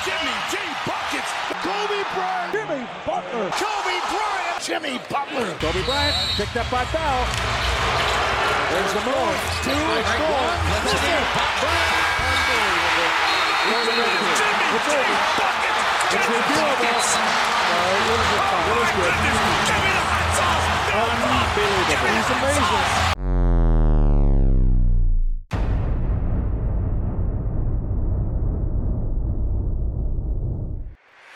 Jimmy G buckets. Kobe Bryant. Jimmy Butler. Kobe Bryant. Jimmy Butler. Kobe Bryant picked up by foul. There's the move. Two, four. Jimmy G buckets. It's reviewable. Uh, it was a foul. It was good. Give me the hot sauce. Unbelievable. He's amazing.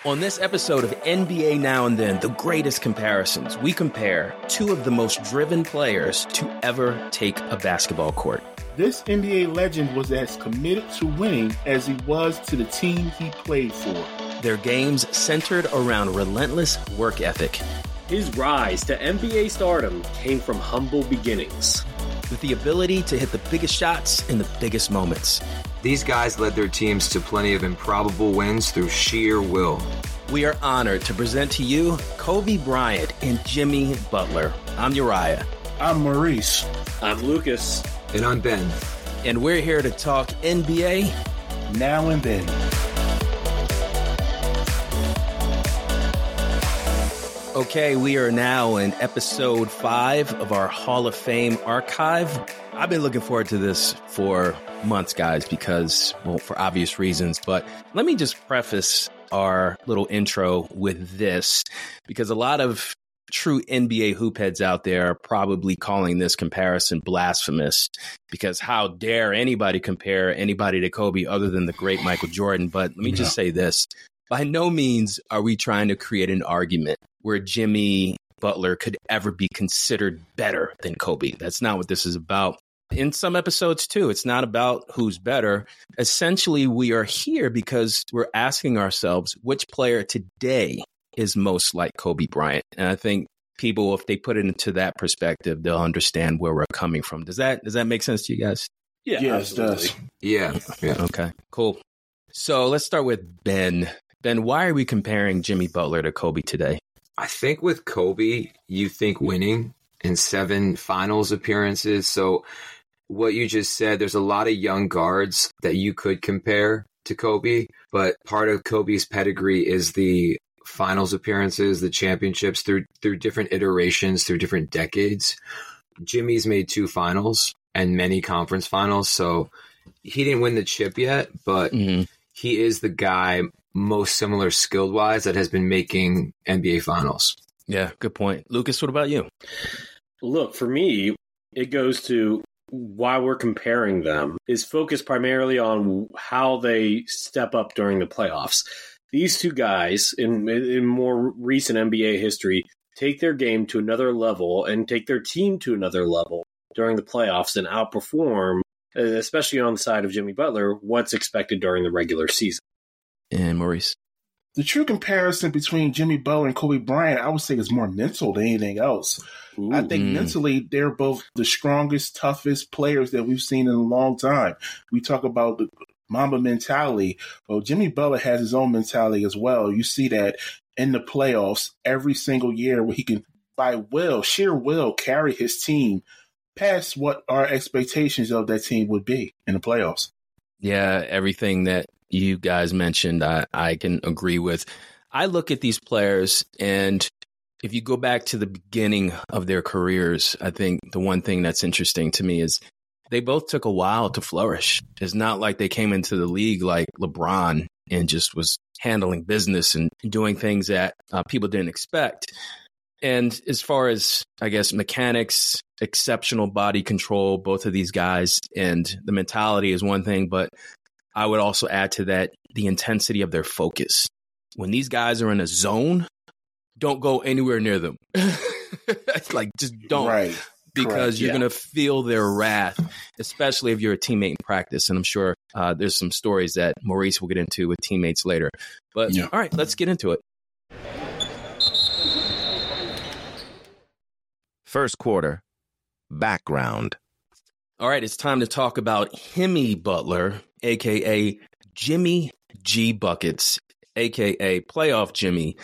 On this episode of NBA Now and Then, the greatest comparisons, we compare two of the most driven players to ever take a basketball court. This NBA legend was as committed to winning as he was to the team he played for. Their games centered around relentless work ethic. His rise to NBA stardom came from humble beginnings. With the ability to hit the biggest shots in the biggest moments. These guys led their teams to plenty of improbable wins through sheer will. We are honored to present to you Kobe Bryant and Jimmy Butler. I'm Uriah. I'm Maurice. I'm Lucas. And I'm Ben. And we're here to talk NBA Now and then. Okay, we are now in episode five of our Hall of Fame archive. I've been looking forward to this for months, guys, because, well, for obvious reasons. But let me just preface our little intro with this, because a lot of true NBA hoop heads out there are probably calling this comparison blasphemous because how dare anybody compare anybody to Kobe other than the great Michael Jordan? But let me just say this by no means are we trying to create an argument where Jimmy Butler could ever be considered better than Kobe. That's not what this is about. In some episodes, too, it's not about who's better. Essentially, we are here because we're asking ourselves which player today is most like Kobe Bryant. And I think people, if they put it into that perspective, they'll understand where we're coming from. Does that does that make sense to you guys? Yeah, yes, it does. Yeah. yeah. Okay, cool. So let's start with Ben. Ben, why are we comparing Jimmy Butler to Kobe today? I think with Kobe, you think winning in seven finals appearances. So what you just said, there's a lot of young guards that you could compare to Kobe, but part of Kobe's pedigree is the finals appearances, the championships through through different iterations, through different decades. Jimmy's made two finals and many conference finals, so he didn't win the chip yet, but Mm-hmm. he is the guy most similar skilled wise that has been making NBA finals. Yeah, good point. Lucas, what about you? Look, for me, it goes to why we're comparing them is focused primarily on how they step up during the playoffs. These two guys in in more recent NBA history take their game to another level and take their team to another level during the playoffs and outperform, especially on the side of Jimmy Butler, what's expected during the regular season. And Maurice. The true comparison between Jimmy Butler and Kobe Bryant, I would say, is more mental than anything else. I think Mm. mentally, they're both the strongest, toughest players that we've seen in a long time. We talk about the Mamba mentality. Well, Jimmy Butler has his own mentality as well. You see that in the playoffs every single year where he can, by will, sheer will, carry his team past what our expectations of that team would be in the playoffs. Yeah, everything that you guys mentioned, I, I can agree with. I look at these players, and if you go back to the beginning of their careers, I think the one thing that's interesting to me is they both took a while to flourish. It's not like they came into the league like LeBron and just was handling business and doing things that uh, people didn't expect. And as far as, I guess, mechanics, exceptional body control, both of these guys, and the mentality is one thing, but I would also add to that the intensity of their focus. When these guys are in a zone, don't go anywhere near them. like, just don't. Right. Because Correct, you're yeah. going to feel their wrath, especially if you're a teammate in practice. And I'm sure uh, there's some stories that Maurice will get into with teammates later. But Yeah. all right, let's get into it. First quarter. Background. All right, it's time to talk about Jimmy Butler, aka Jimmy G Buckets, aka Playoff Jimmy.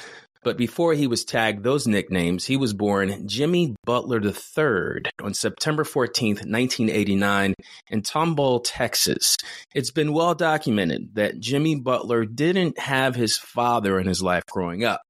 But before he was tagged those nicknames, he was born Jimmy Butler III on September 14th, 1989, in Tomball, Texas. It's been well documented that Jimmy Butler didn't have his father in his life growing up.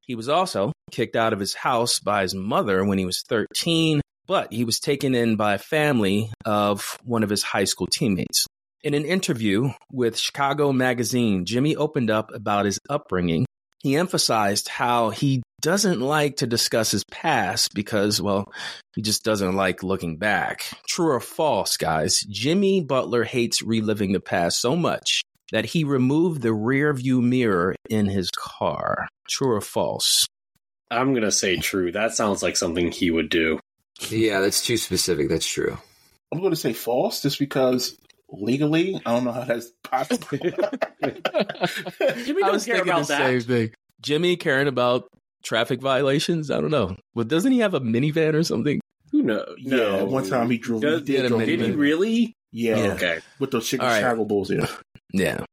He was also kicked out of his house by his mother when he was 13, but he was taken in by a family of one of his high school teammates. In an interview with Chicago Magazine, Jimmy opened up about his upbringing. He emphasized how he doesn't like to discuss his past because, well, he just doesn't like looking back. True or false, guys? Jimmy Butler hates reliving the past so much that he removed the rear view mirror in his car. True or false? I'm gonna say true. That sounds like something he would do. Yeah, that's too specific. That's true. I'm going to say false just because legally, I don't know how that's possible. Jimmy I don't care about the that. same thing. Jimmy caring about traffic violations? I don't know. Well, doesn't he have a minivan or something? Who knows? yeah, No. one time he drove. Does- he did, did drove Did he really? Yeah, Yeah. Okay. with those chicken All right. travel bulls. Yeah, Yeah.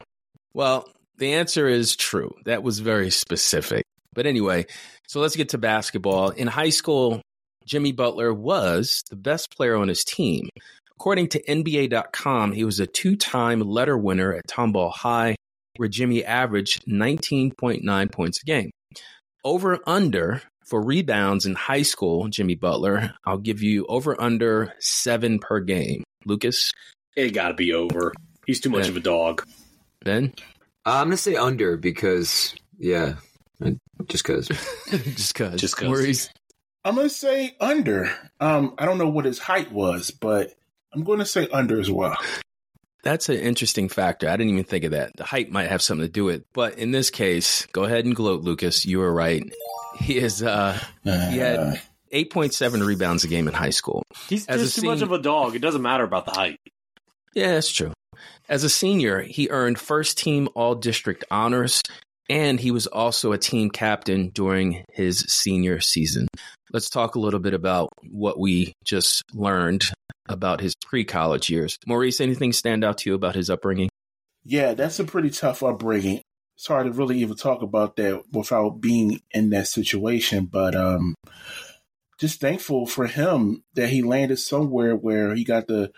Well, the answer is true. That was very specific. But anyway, so let's get to basketball. In high school, Jimmy Butler was the best player on his team. According to NBA.com, he was a two time letter winner at Tomball High, where Jimmy averaged 19.9 points a game. Over under for rebounds in high school, Jimmy Butler, I'll give you over under seven per game. Lucas, It got to be over. He's too much Yeah. of a dog. Ben? Uh, I'm gonna say under because yeah, just because. just because. just cause. Just 'cause. Maurice? I'm going to say under. Um, I don't know what his height was, but I'm going to say under as well. That's an interesting factor. I didn't even think of that. The height might have something to do with it. But in this case, go ahead and gloat, Lucas. You were right. He is uh he Uh, had 8.7 rebounds a game in high school. He's As just too much of a dog. It doesn't matter about the height. Yeah, that's true. As a senior, he earned first team all district honors, and he was also a team captain during his senior season. Let's talk a little bit about what we just learned about his pre college years. Maurice, anything stand out to you about his upbringing? yeah, that's a pretty tough upbringing. It's hard to really even talk about that without being in that situation, but um, just thankful for him that he landed somewhere where he got the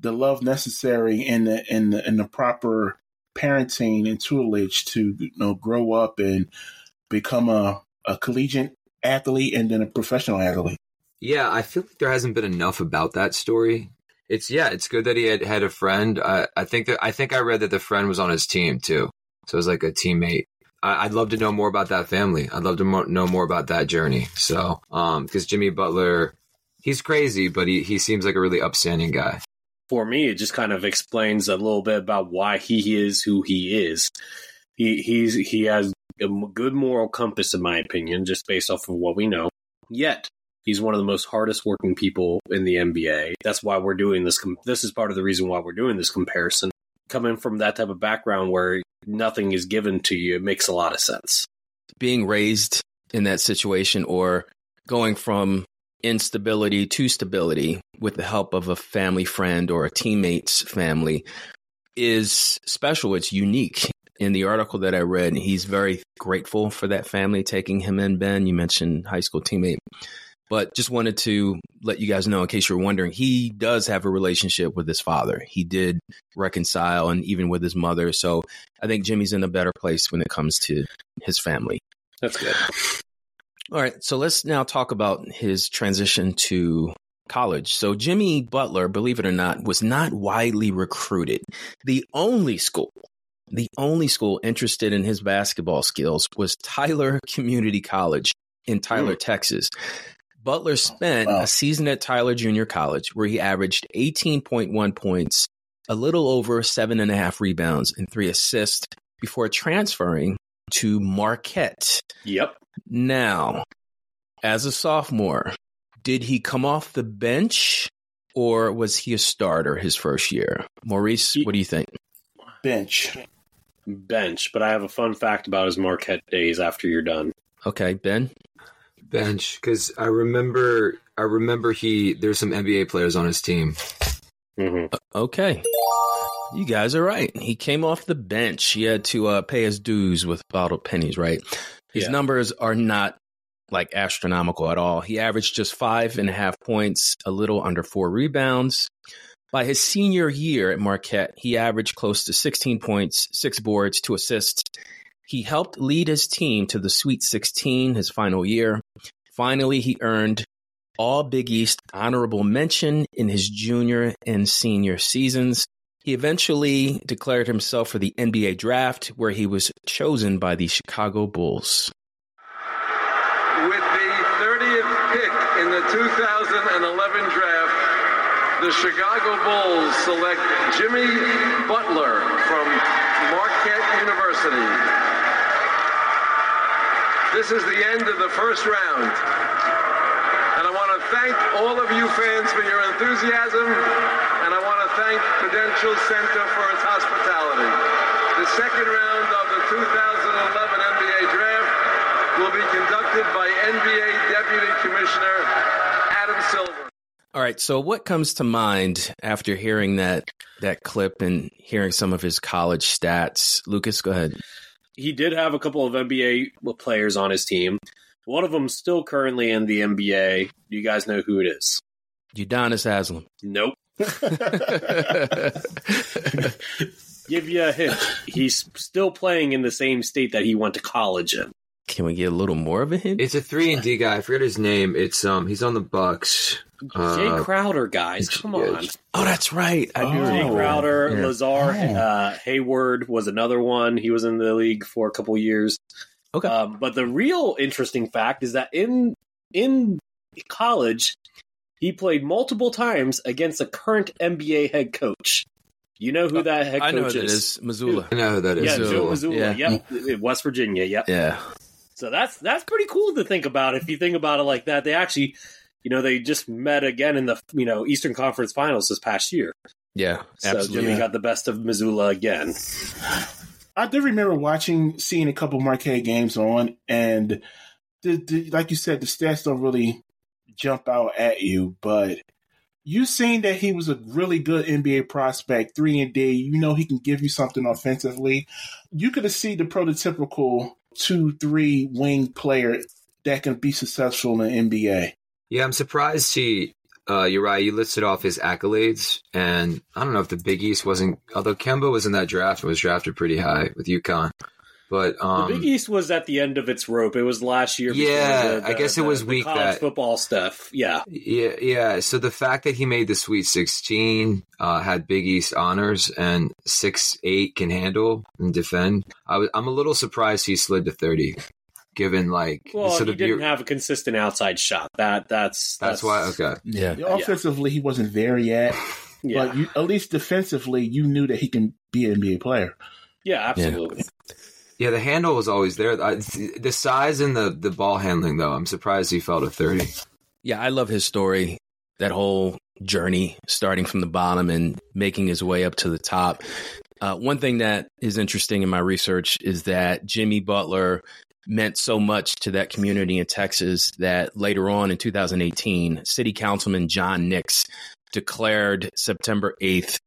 the love necessary and the and the, and the proper parenting and tutelage to you know grow up and become a, a collegiate athlete and then a professional athlete. Yeah, I feel like there hasn't been enough about that story. It's yeah, it's good that he had had a friend. I, I think that I think I read that the friend was on his team too, so it was like a teammate. I, I'd love to know more about that family. I'd love to mo- know more about that journey. So, um, because Jimmy Butler, he's crazy, but he he seems like a really upstanding guy. For me, it just kind of explains a little bit about why he is who he is. He he's he has a good moral compass, in my opinion, just based off of what we know. Yet he's one of the most hardest working people in the NBA. That's why we're doing this. Com- this is part of the reason why we're doing this comparison. Coming from that type of background where nothing is given to you, it makes a lot of sense. being raised in that situation or going from instability to stability with the help of a family friend or a teammate's family is special. It's unique. In the article that I read, he's very grateful for that family taking him in. Ben, you mentioned high school teammate, but just wanted to let you guys know, in case you're wondering, he does have a relationship with his father. He did reconcile, and even with his mother. So I think Jimmy's in a better place when it comes to his family. That's good. All right, so let's now talk about his transition to college. So Jimmy Butler, believe it or not, was not widely recruited. The only school, the only school interested in his basketball skills was Tyler Community College in Tyler, mm. Texas. Butler oh, spent Wow. a season at Tyler Junior College where he averaged 18.1 points, a little over seven and a half rebounds, and three assists before transferring to Marquette. Yep. Now, as a sophomore, did he come off the bench or was he a starter his first year? Maurice, what do you think? Bench. Bench, but I have a fun fact about his Marquette days after you're done. Okay, Ben. Bench, because I remember I remember he there's some NBA players on his team. hmm Okay. You guys are right. He came off the bench. He had to uh, pay his dues with bottled pennies, right? His Yeah. numbers are not like astronomical at all. He averaged just five and a half points, a little under four rebounds. By his senior year at Marquette, he averaged close to 16 points, six boards, two assists. He helped lead his team to the Sweet 16 his final year. Finally, he earned all Big East honorable mention in his junior and senior seasons. He eventually declared himself for the NBA draft, where he was chosen by the Chicago Bulls. With the 30th pick in the 2011 draft, the Chicago Bulls select Jimmy Butler from Marquette University. This is the end of the first round. And I want to thank all of you fans for your enthusiasm, and I want to thank Prudential Center for its hospitality. The second round of the 2011 NBA draft will be conducted by NBA Deputy Commissioner Adam Silver. All right, so what comes to mind after hearing that that clip and hearing some of his college stats? Lucas, go ahead. He did have a couple of NBA players on his team. One of them still currently in the NBA. Do you guys know who it is? Udonis Haslem. Nope. Give you a hint. He's still playing in the same state that he went to college in. Can we get a little more of a hint? It's a three and D guy. I forget his name. It's um he's on the Bucks. Jae Uh, Crowder, guys, come yeah, on. oh, that's right. I Oh. Jae. Crowder, Yeah. Lazar, Oh. uh, Hayward was another one. He was in the league for a couple years. Okay. Um, but the real interesting fact is that in in college, he played multiple times against a current NBA head coach. You know who that head I know coach who is? is. Mazzulla. I know who that is. Yeah, Joe Mazzulla. Mazzulla. Yeah. Yep, West Virginia. Yep. Yeah. So that's that's pretty cool to think about. If you think about it like that, they actually, you know, they just met again in the you know Eastern Conference Finals this past year. Yeah. So Absolutely. Jimmy got the best of Mazzulla again. I do remember watching, seeing a couple Marquette games on, and the, the, like you said, the stats don't really jump out at you, but you seen that he was a really good NBA prospect, three and D. You know he can give you something offensively. You could have seen the prototypical two, three wing player that can be successful in the NBA. Yeah, I'm surprised he. Uh, you're right. You listed off his accolades, and I don't know if the Big East wasn't. Although Kemba was in that draft, and was drafted pretty high with UConn. But um, the Big East was at the end of its rope. It was last year. Yeah, the- I the- guess it was the weak college that- football stuff. Yeah, Yeah, yeah. So the fact that he made the Sweet 16, uh, had Big East honors, and six eight can handle and defend, I was, I'm a little surprised he slid to 30, given like well, sort he of didn't your- have a consistent outside shot. That that's that's why. Okay, yeah. Offensively, he wasn't there yet, Yeah, but you, at least defensively, you knew that he can be an NBA player. yeah, absolutely. yeah. The handle was always there. I, the size and the the ball handling, though, I'm surprised he fell to 30. Yeah, I love his story. That whole journey, starting from the bottom and making his way up to the top. Uh, one thing that is interesting in my research is that Jimmy Butler meant so much to that community in Texas that later on in 2018, City Councilman John Nix declared September 8th,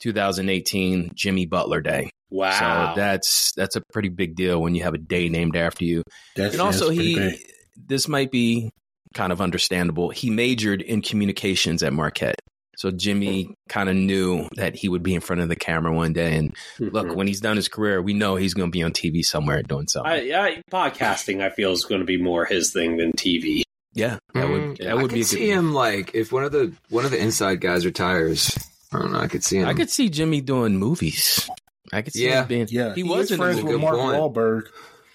2018, Jimmy Butler Day. Wow, So that's that's a pretty big deal when you have a day named after you. That's, and also he big. this might be kind of understandable he majored in communications at marquette so jimmy kind of knew that he would be in front of the camera one day and look Mhm. when he's done his career we know he's going to be on tv somewhere doing something I, I, podcasting, I feel is going to be more his thing than TV. yeah that would Mm, that would I be a could good see him like if one of the one of the inside guys retires. I don't know. I could see him. i could see jimmy doing movies i could see Yeah. him being Yeah, he, he, was is in the friends movie. with Good Mark point. Wahlberg.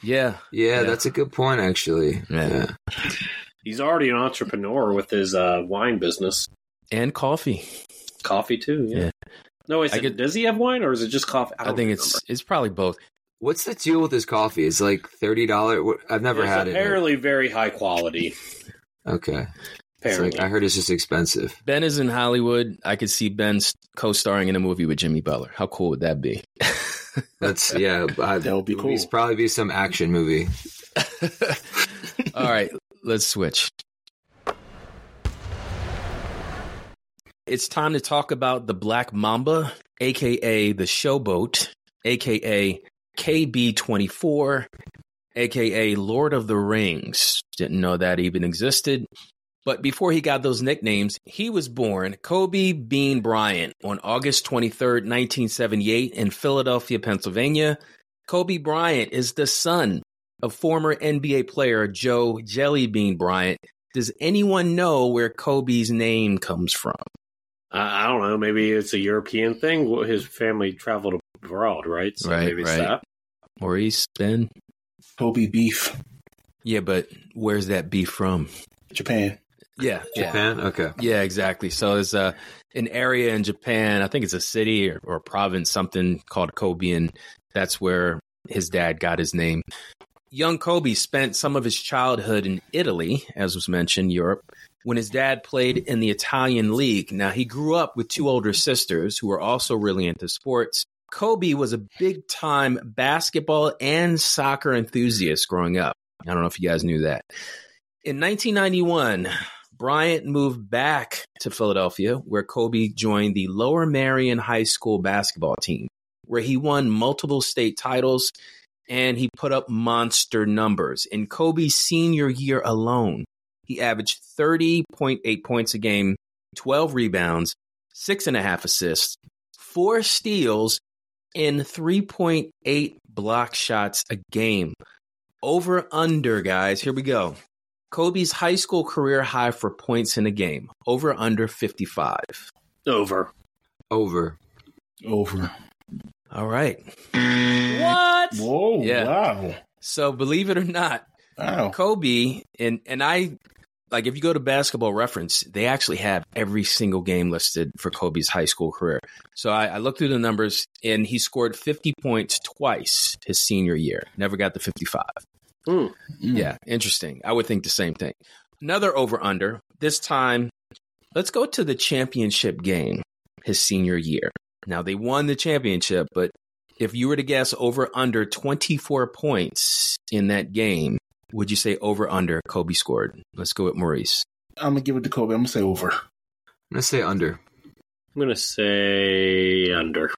yeah Yeah, Yeah. that's a good point, actually. Yeah. Yeah. He's already an entrepreneur with his uh, wine business, and coffee coffee too. Yeah. Yeah. No, wait, I so could- does he have wine or is it just coffee? i, don't think it's it's probably both What's the deal with his coffee? It's like thirty dollars. I've never remember. had it's it. apparently very high quality. Okay. Apparently, like I heard it's just expensive. ben is in hollywood i could see ben co-starring in a movie with jimmy butler how cool would that be That's yeah. I, That would be cool. It's probably be some action movie. All right, let's switch. It's time to talk about the Black Mamba, aka the Showboat, aka KB24, aka Lord of the Rings. Didn't know that even existed. But before he got those nicknames, he was born Kobe Bean Bryant on August 23rd, 1978, in Philadelphia, Pennsylvania. Kobe Bryant is the son of former NBA player Joe Jellybean Bryant. Does anyone know where Kobe's name comes from? I I don't know. Maybe it's a European thing. His family traveled abroad, right? So Right, maybe right. that. Maurice, Ben? Kobe beef, Yeah, but where's that beef from? Japan. Yeah, yeah. Japan. Okay. Yeah, exactly. So there's a uh, an area in Japan. I think it's a city or, or a province, something called Kobe, and that's where his dad got his name. Young Kobe spent some of his childhood in Italy, as was mentioned, Europe, when his dad played in the Italian league. Now he grew up with two older sisters who were also really into sports. Kobe was a big time basketball and soccer enthusiast growing up. I don't know if you guys knew that. In 1991, Bryant moved back to Philadelphia, where Kobe joined the Lower Merion High School basketball team, where he won multiple state titles and he put up monster numbers. In Kobe's senior year alone, he averaged 30.8 points a game, 12 rebounds, six and a half assists, four steals, and 3.8 block shots a game. Over under, guys. Here we go. Kobe's high school career high for points in a game. Over under 55. Over. Over. Over. All right. What? Whoa! Yeah. Wow! So believe it or not, Wow! Kobe and and I like if you go to basketball reference, they actually have every single game listed for Kobe's high school career. So I, I looked through the numbers and he scored 50 points twice his senior year. Never got the 55. Hmm. Mm. Yeah, interesting. I would think the same thing. Another over under. This time, let's go to the championship game his senior year. Now they won the championship, but if you were to guess over under 24 points in that game, would you say over under Kobe scored? Let's go with Maurice. I'm gonna give it to Kobe. I'm gonna say over. I'm gonna say under. I'm gonna say under.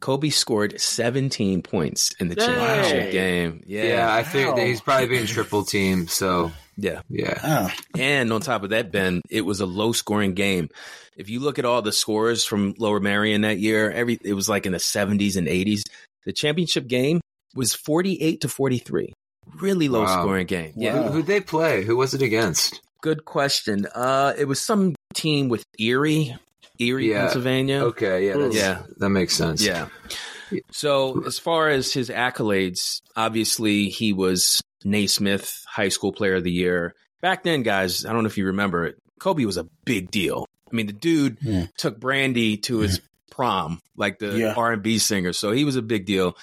Kobe scored 17 points in the Dang. championship game. Yeah. Yeah, I think Wow. he's probably being triple team. So Yeah. yeah. Wow! And on top of that, Ben, it was a low scoring game. If you look at all the scores from Lower Merion that year, every it was like in the 70s and 80s. The championship game was 48 to 43. Really low Wow. scoring game. Yeah. Wow. Who, who'd they play? Who was it against? Good question. Uh it was some team with Erie, Erie, Yeah. Pennsylvania. Okay, yeah, that's, Yeah. that makes sense. Yeah. So as far as his accolades, obviously he was Naismith High School Player of the Year. Back then, guys, I don't know if you remember it. Kobe was a big deal. I mean, the dude Yeah. took Brandy to his prom, like the Yeah. R and B singer. So he was a big deal.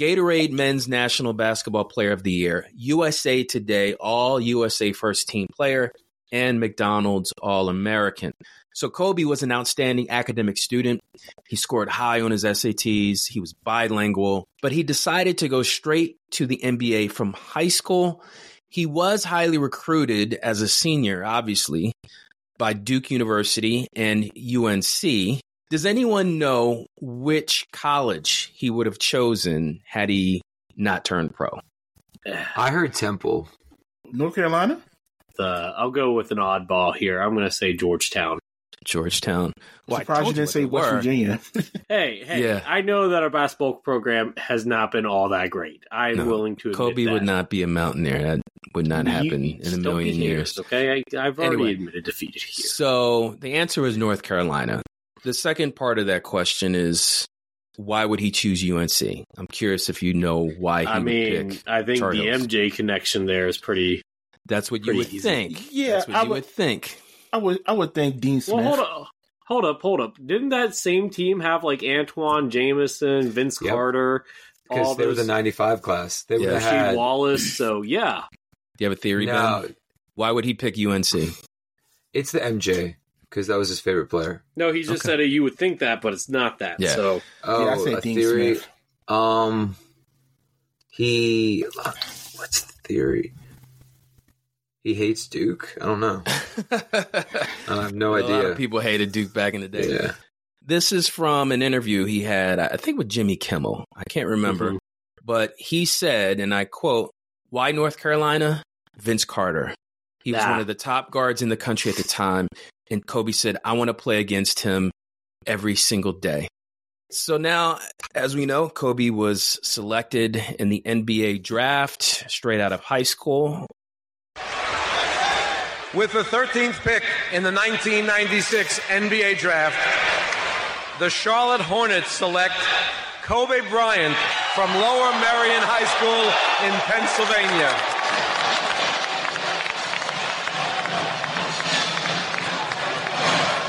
Gatorade Men's National Basketball Player of the Year, USA Today All USA First Team Player, and McDonald's All American. So Kobe was an outstanding academic student. He scored high on his SATs. He was bilingual, but he decided to go straight to the NBA from high school. He was highly recruited as a senior, obviously, by Duke University and UNC. Does anyone know which college he would have chosen had he not turned pro? I heard Temple. North Carolina. Uh, I'll go with an oddball here. I'm gonna say Georgetown. Georgetown. Well, I Surprised you didn't say West were. Virginia. Hey, hey, Yeah. I know that our basketball program has not been all that great. I'm No. willing to admit Kobe that. would not be a mountaineer. That would not You- happen in a million be years. Okay, I, I've already Anyway. admitted defeated here. So the answer is North Carolina. The second part of that question is why would he choose UNC? I'm curious if you know why he I would mean, pick. I think Tar the Heels. MJ connection there is pretty. That's what you would easy. think. Yeah, That's what I you would- would think. I would. I would think Dean Smith. Well, hold up, hold up, hold up. Didn't that same team have like Antawn Jamison, Vince Yep. Carter, Because all they were the 95 class. They would Yeah. have had. Wallace? So yeah, Do you have a theory, No, Ben? Why would he pick UNC? it's the MJ because that was his favorite player. no, he just Okay. said you would think that, but it's not that. Yeah. So Oh, yeah, I say a Dean theory. Smith. Um, he. What's the theory? He hates Duke. I don't know. I have no a lot idea. of people hated Duke back in the day. Yeah. This is from an interview he had, I think, with Jimmy Kimmel. I can't remember. Mhm. But he said, and I quote, Why North Carolina? Vince Carter. He was Ah. one of the top guards in the country at the time. And Kobe said, I want to play against him every single day. So now, as we know, Kobe was selected in the NBA draft straight out of high school. With the 13th pick in the 1996 NBA Draft, the Charlotte Hornets select Kobe Bryant from Lower Merion High School in Pennsylvania.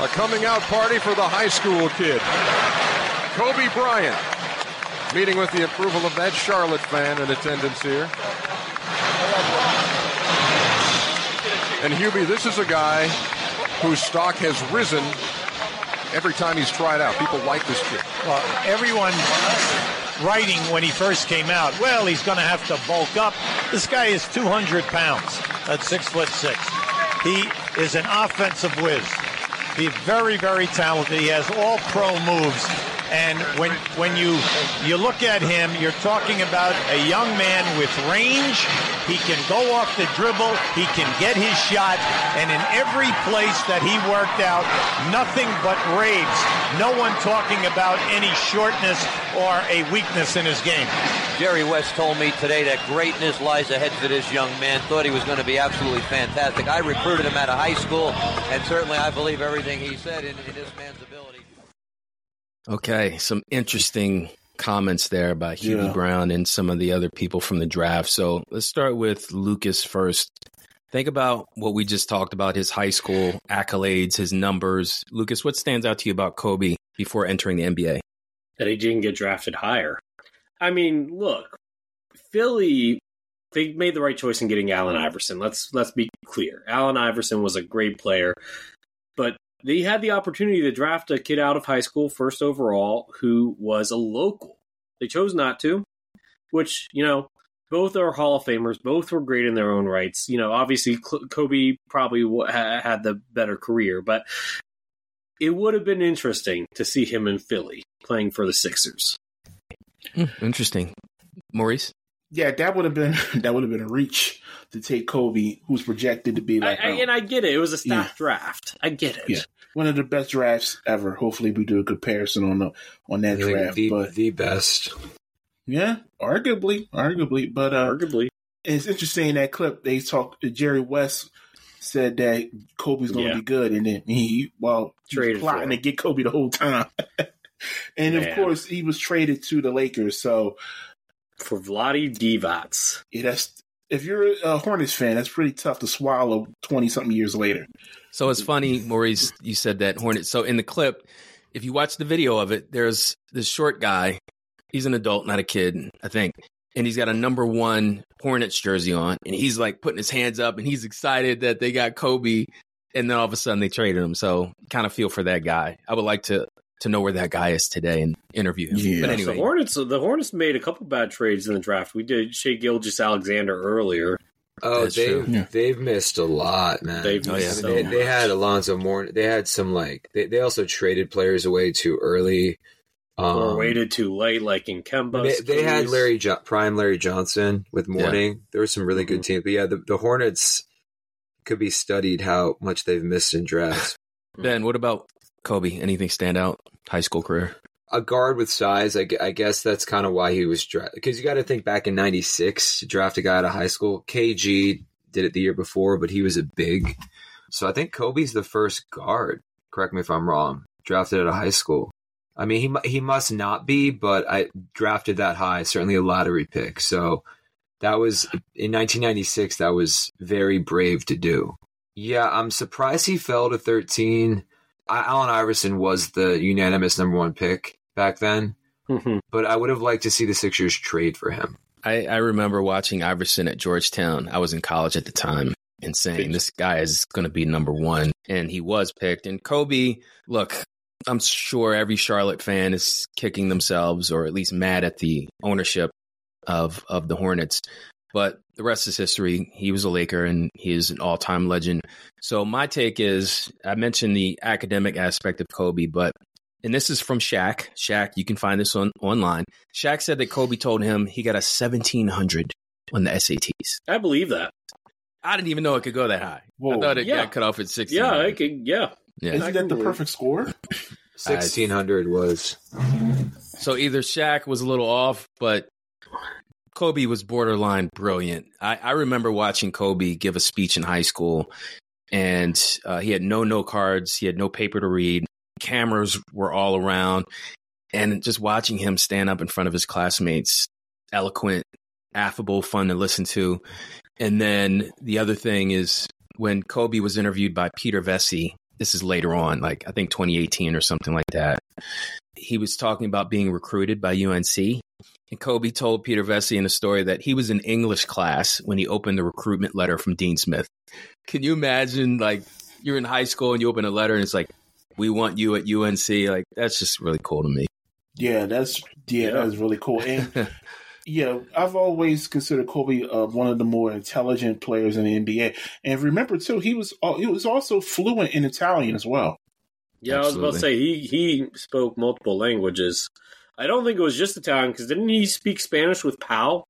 A coming out party for the high school kid. Kobe Bryant. Meeting with the approval of that Charlotte fan in attendance here. And Hubie, this is a guy whose stock has risen every time he's tried out. People like this kid. Well, everyone writing when he first came out, well, he's going to have to bulk up. This guy is 200 pounds at six foot six. He is an offensive whiz. He's very, very talented. He has all pro moves. And when when you you look at him, you're talking about a young man with range. He can go off the dribble. He can get his shot. And in every place that he worked out, nothing but raves. No one talking about any shortness or a weakness in his game. Jerry West told me today that greatness lies ahead for this young man. Thought he was going to be absolutely fantastic. I recruited him out of high school, and certainly I believe everything he said in, in this man's ability. Okay, some interesting comments there by Hubie Yeah. Brown and some of the other people from the draft. So let's start with Lucas first. Think about what we just talked about his high school accolades, his numbers. Lucas, what stands out to you about Kobe before entering the NBA? that he didn't get drafted higher. I mean, look, Philly they made the right choice in getting Allen Iverson. Let's let's be clear. Allen Iverson was a great player, but they had the opportunity to draft a kid out of high school first overall who was a local. They chose not to, which, you know, both are Hall of Famers. Both were great in their own rights. You know, obviously Kobe probably had the better career, but it would have been interesting to see him in Philly playing for the Sixers. Hmm, interesting. Maurice? Yeah, that would have been that would have been a reach to take Kobe, who's projected to be like I, um, and I get it. It was a stacked Yeah. draft. I get it. Yeah. one of the best drafts ever. Hopefully, we do a comparison on the on that I draft. the, but the best. yeah, arguably, arguably. But uh, Arguably. it's interesting in that clip they talked. Jerry West said that Kobe's going to Yeah. be good, and then he well he was Traded plotting for to get Kobe the whole time. and of course, he was traded to the Lakers. So For Vlade Divac. yeah, that's if you're a Hornets fan, that's pretty tough to swallow twenty something years later. So it's funny, Maurice, you said that Hornet. So in the clip, if you watch the video of it, there's this short guy. He's an adult, not a kid, I think. And he's got a number one Hornets jersey on. And he's like putting his hands up and he's excited that they got Kobe. And then all of a sudden they traded him. So kind of feel for that guy. I would like to to know where that guy is today and interview him. Yeah. But The Hornets the Hornets made a couple bad trades in the draft. We did Shea Gilgis Alexander earlier. Oh, That's they true. Yeah. they've missed a lot, man. They've Oh, yeah. so they, much. they had Alonzo Moore. They had some like they, they also traded players away too early. Um, or waited too late, like in Kemba. They, they had Larry jo- Prime Larry Johnson with Mourning. There were some really good teams, but yeah, the, the Hornets could be studied how much they've missed in drafts. Ben, what about Kobe? Anything stand out? High school career? a guard with size, I, I guess that's kind of why he was drafted. Because you got to think back in '96 to draft a guy out of high school. KG did it the year before, but he was a big. So I think Kobe's the first guard. Correct me if I'm wrong. Drafted out of high school. I mean, he he must not be, but I drafted that high. Certainly a lottery pick. So that was in 1996. That was very brave to do. Yeah, I'm surprised he fell to 13. I- Allen Iverson was the unanimous number one pick back then, Mhm. but I would have liked to see the Sixers trade for him. I, I remember watching Iverson at Georgetown. I was in college at the time and saying, this guy is going to be number one. And he was picked. And Kobe, look, I'm sure every Charlotte fan is kicking themselves or at least mad at the ownership of, of the Hornets. But the rest is history. He was a Laker and he is an all time legend. So my take is I mentioned the academic aspect of Kobe, but and this is from Shaq. Shaq, you can find this on online. Shaq said that Kobe told him he got a 1700 on the SATs. I believe that. I didn't even know it could go that high. Whoa. I thought it Yeah. got cut off at 16. Yeah, I could, yeah. Yeah. Isn't that the perfect score? 1600 was. So either Shaq was a little off, but Kobe was borderline brilliant. I, I remember watching Kobe give a speech in high school, and uh, he had no note cards, he had no paper to read, cameras were all around, and just watching him stand up in front of his classmates, eloquent, affable, fun to listen to. And then the other thing is when Kobe was interviewed by Peter Vecsey, this is later on, like I think 2018 or something like that. He was talking about being recruited by UNC. And Kobe told Peter Vecsey in a story that he was in English class when he opened the recruitment letter from Dean Smith. Can you imagine, like, you're in high school and you open a letter and it's like, we want you at UNC? Like, that's just really cool to me. Yeah, that's yeah, that's really cool. And yeah, I've always considered Kobe uh, one of the more intelligent players in the NBA. And remember too, he was al- he was also fluent in Italian as well. Yeah, I was about to say he he spoke multiple languages. I don't think it was just Italian because didn't he speak Spanish with Pau?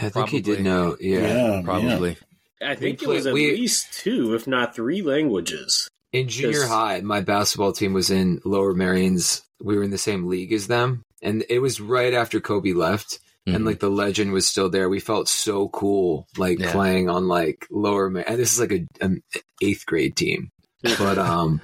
I think he did know. Yeah, Yeah, Probably. I think We it was at we- least two, if not three languages. In junior 'Cause- high, my basketball team was in Lower Merion's. We were in the same league as them, and it was right after Kobe left, and Mhm. like the legend was still there. We felt so cool, like Yeah. playing on like Lower. Mar- and this is like a an eighth grade team, but um,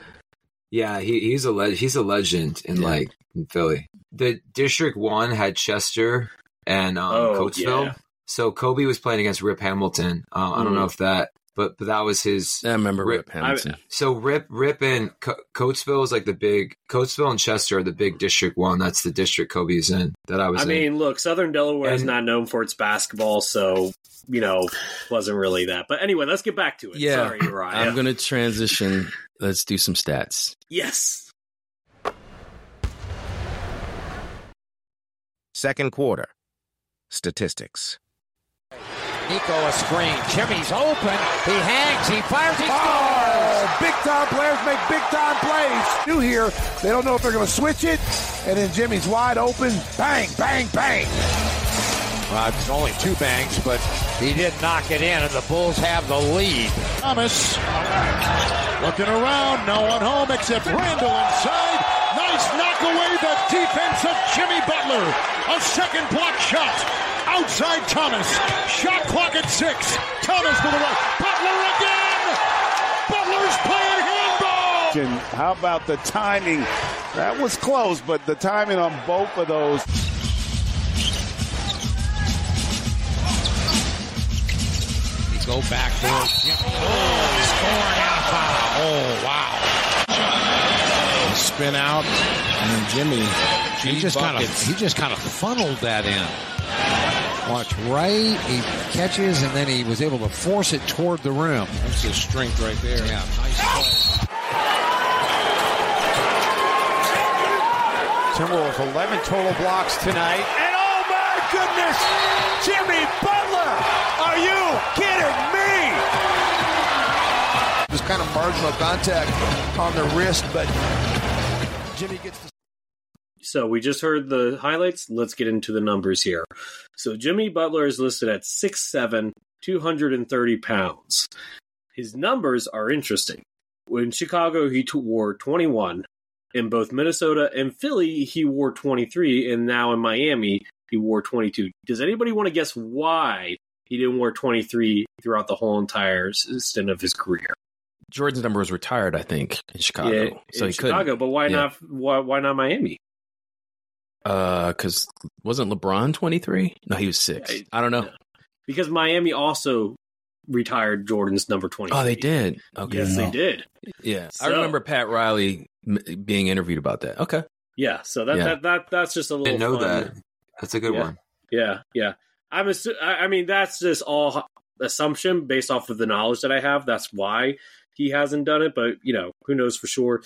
yeah, he, he's a le- he's a legend in Yeah. like in Philly. The District One had Chester and um, Oh, Coatesville. yeah. So Kobe was playing against Rip Hamilton. Uh, I don't Mm. know if that, but but that was his. I remember Rip- Rip Hamilton. So Rip Rip and Co- Coatesville is like the big Coatesville and Chester are the big District One. That's the district Kobe's in that I was I in. mean, look, Southern Delaware is not known for its basketball, so you know, wasn't really that. But anyway, let's get back to it. yeah. Sorry, Uriah. I'm going to transition. Let's do some stats. yes. Second quarter. Statistics. Nico a screen. Jimmy's open. He hangs. He fires. He oh, scores. Oh, big time players make big time plays. You here, they don't know if they're going to switch it, and then Jimmy's wide open. Bang, bang, bang. Well, it's only two bangs, but he did knock it in, and the Bulls have the lead. Thomas looking around, no one home except Randall inside. Nice knock away the defense of Jimmy Butler. A second block shot. Outside Thomas. Shot clock at six. Thomas to the right. Butler again. Butler's playing handball. And how about the timing? That was close, but the timing on both of those. He go back door. Jimmy. Oh, scoring and a foul. Oh, wow. spin out, and then Jimmy. He just kind of he just kind of funneled that in. Watch right, he catches, and then he was able to force it toward the rim. That's his strength right there. Yeah, nice play. Timberwolves 11 total blocks tonight. And oh my goodness, Jimmy Butler! Are you kidding me? Just kind of marginal contact on the wrist, but Jimmy gets the So we just heard the highlights. Let's get into the numbers here. So Jimmy Butler is listed at 6'7, 230 pounds. His numbers are interesting. In Chicago, he t- wore 21. In both Minnesota and Philly, he wore 23. And now in Miami, he wore 22. Does anybody want to guess why he didn't wear 23 throughout the whole entire stint of his career? Jordan's number was retired, I think, in Chicago. Yeah, so in he couldn't. Chicago, but why Yeah. not? Why, why not Miami? Uh, because wasn't LeBron 23? No, he was six. I- I don't know. Because Miami also retired Jordan's number 20. Oh, they did. Okay. Yes, they did. Yeah. I remember Pat Riley m- being interviewed about that. Okay. Yeah, so that, Yeah. that that that's just a little. Didn't know fun. that. That's a good Yeah. one. Yeah, yeah. I'm. Assu- I I mean, that's just all assumption based off of the knowledge that I have. That's why he hasn't done it, but you know, who knows for sure.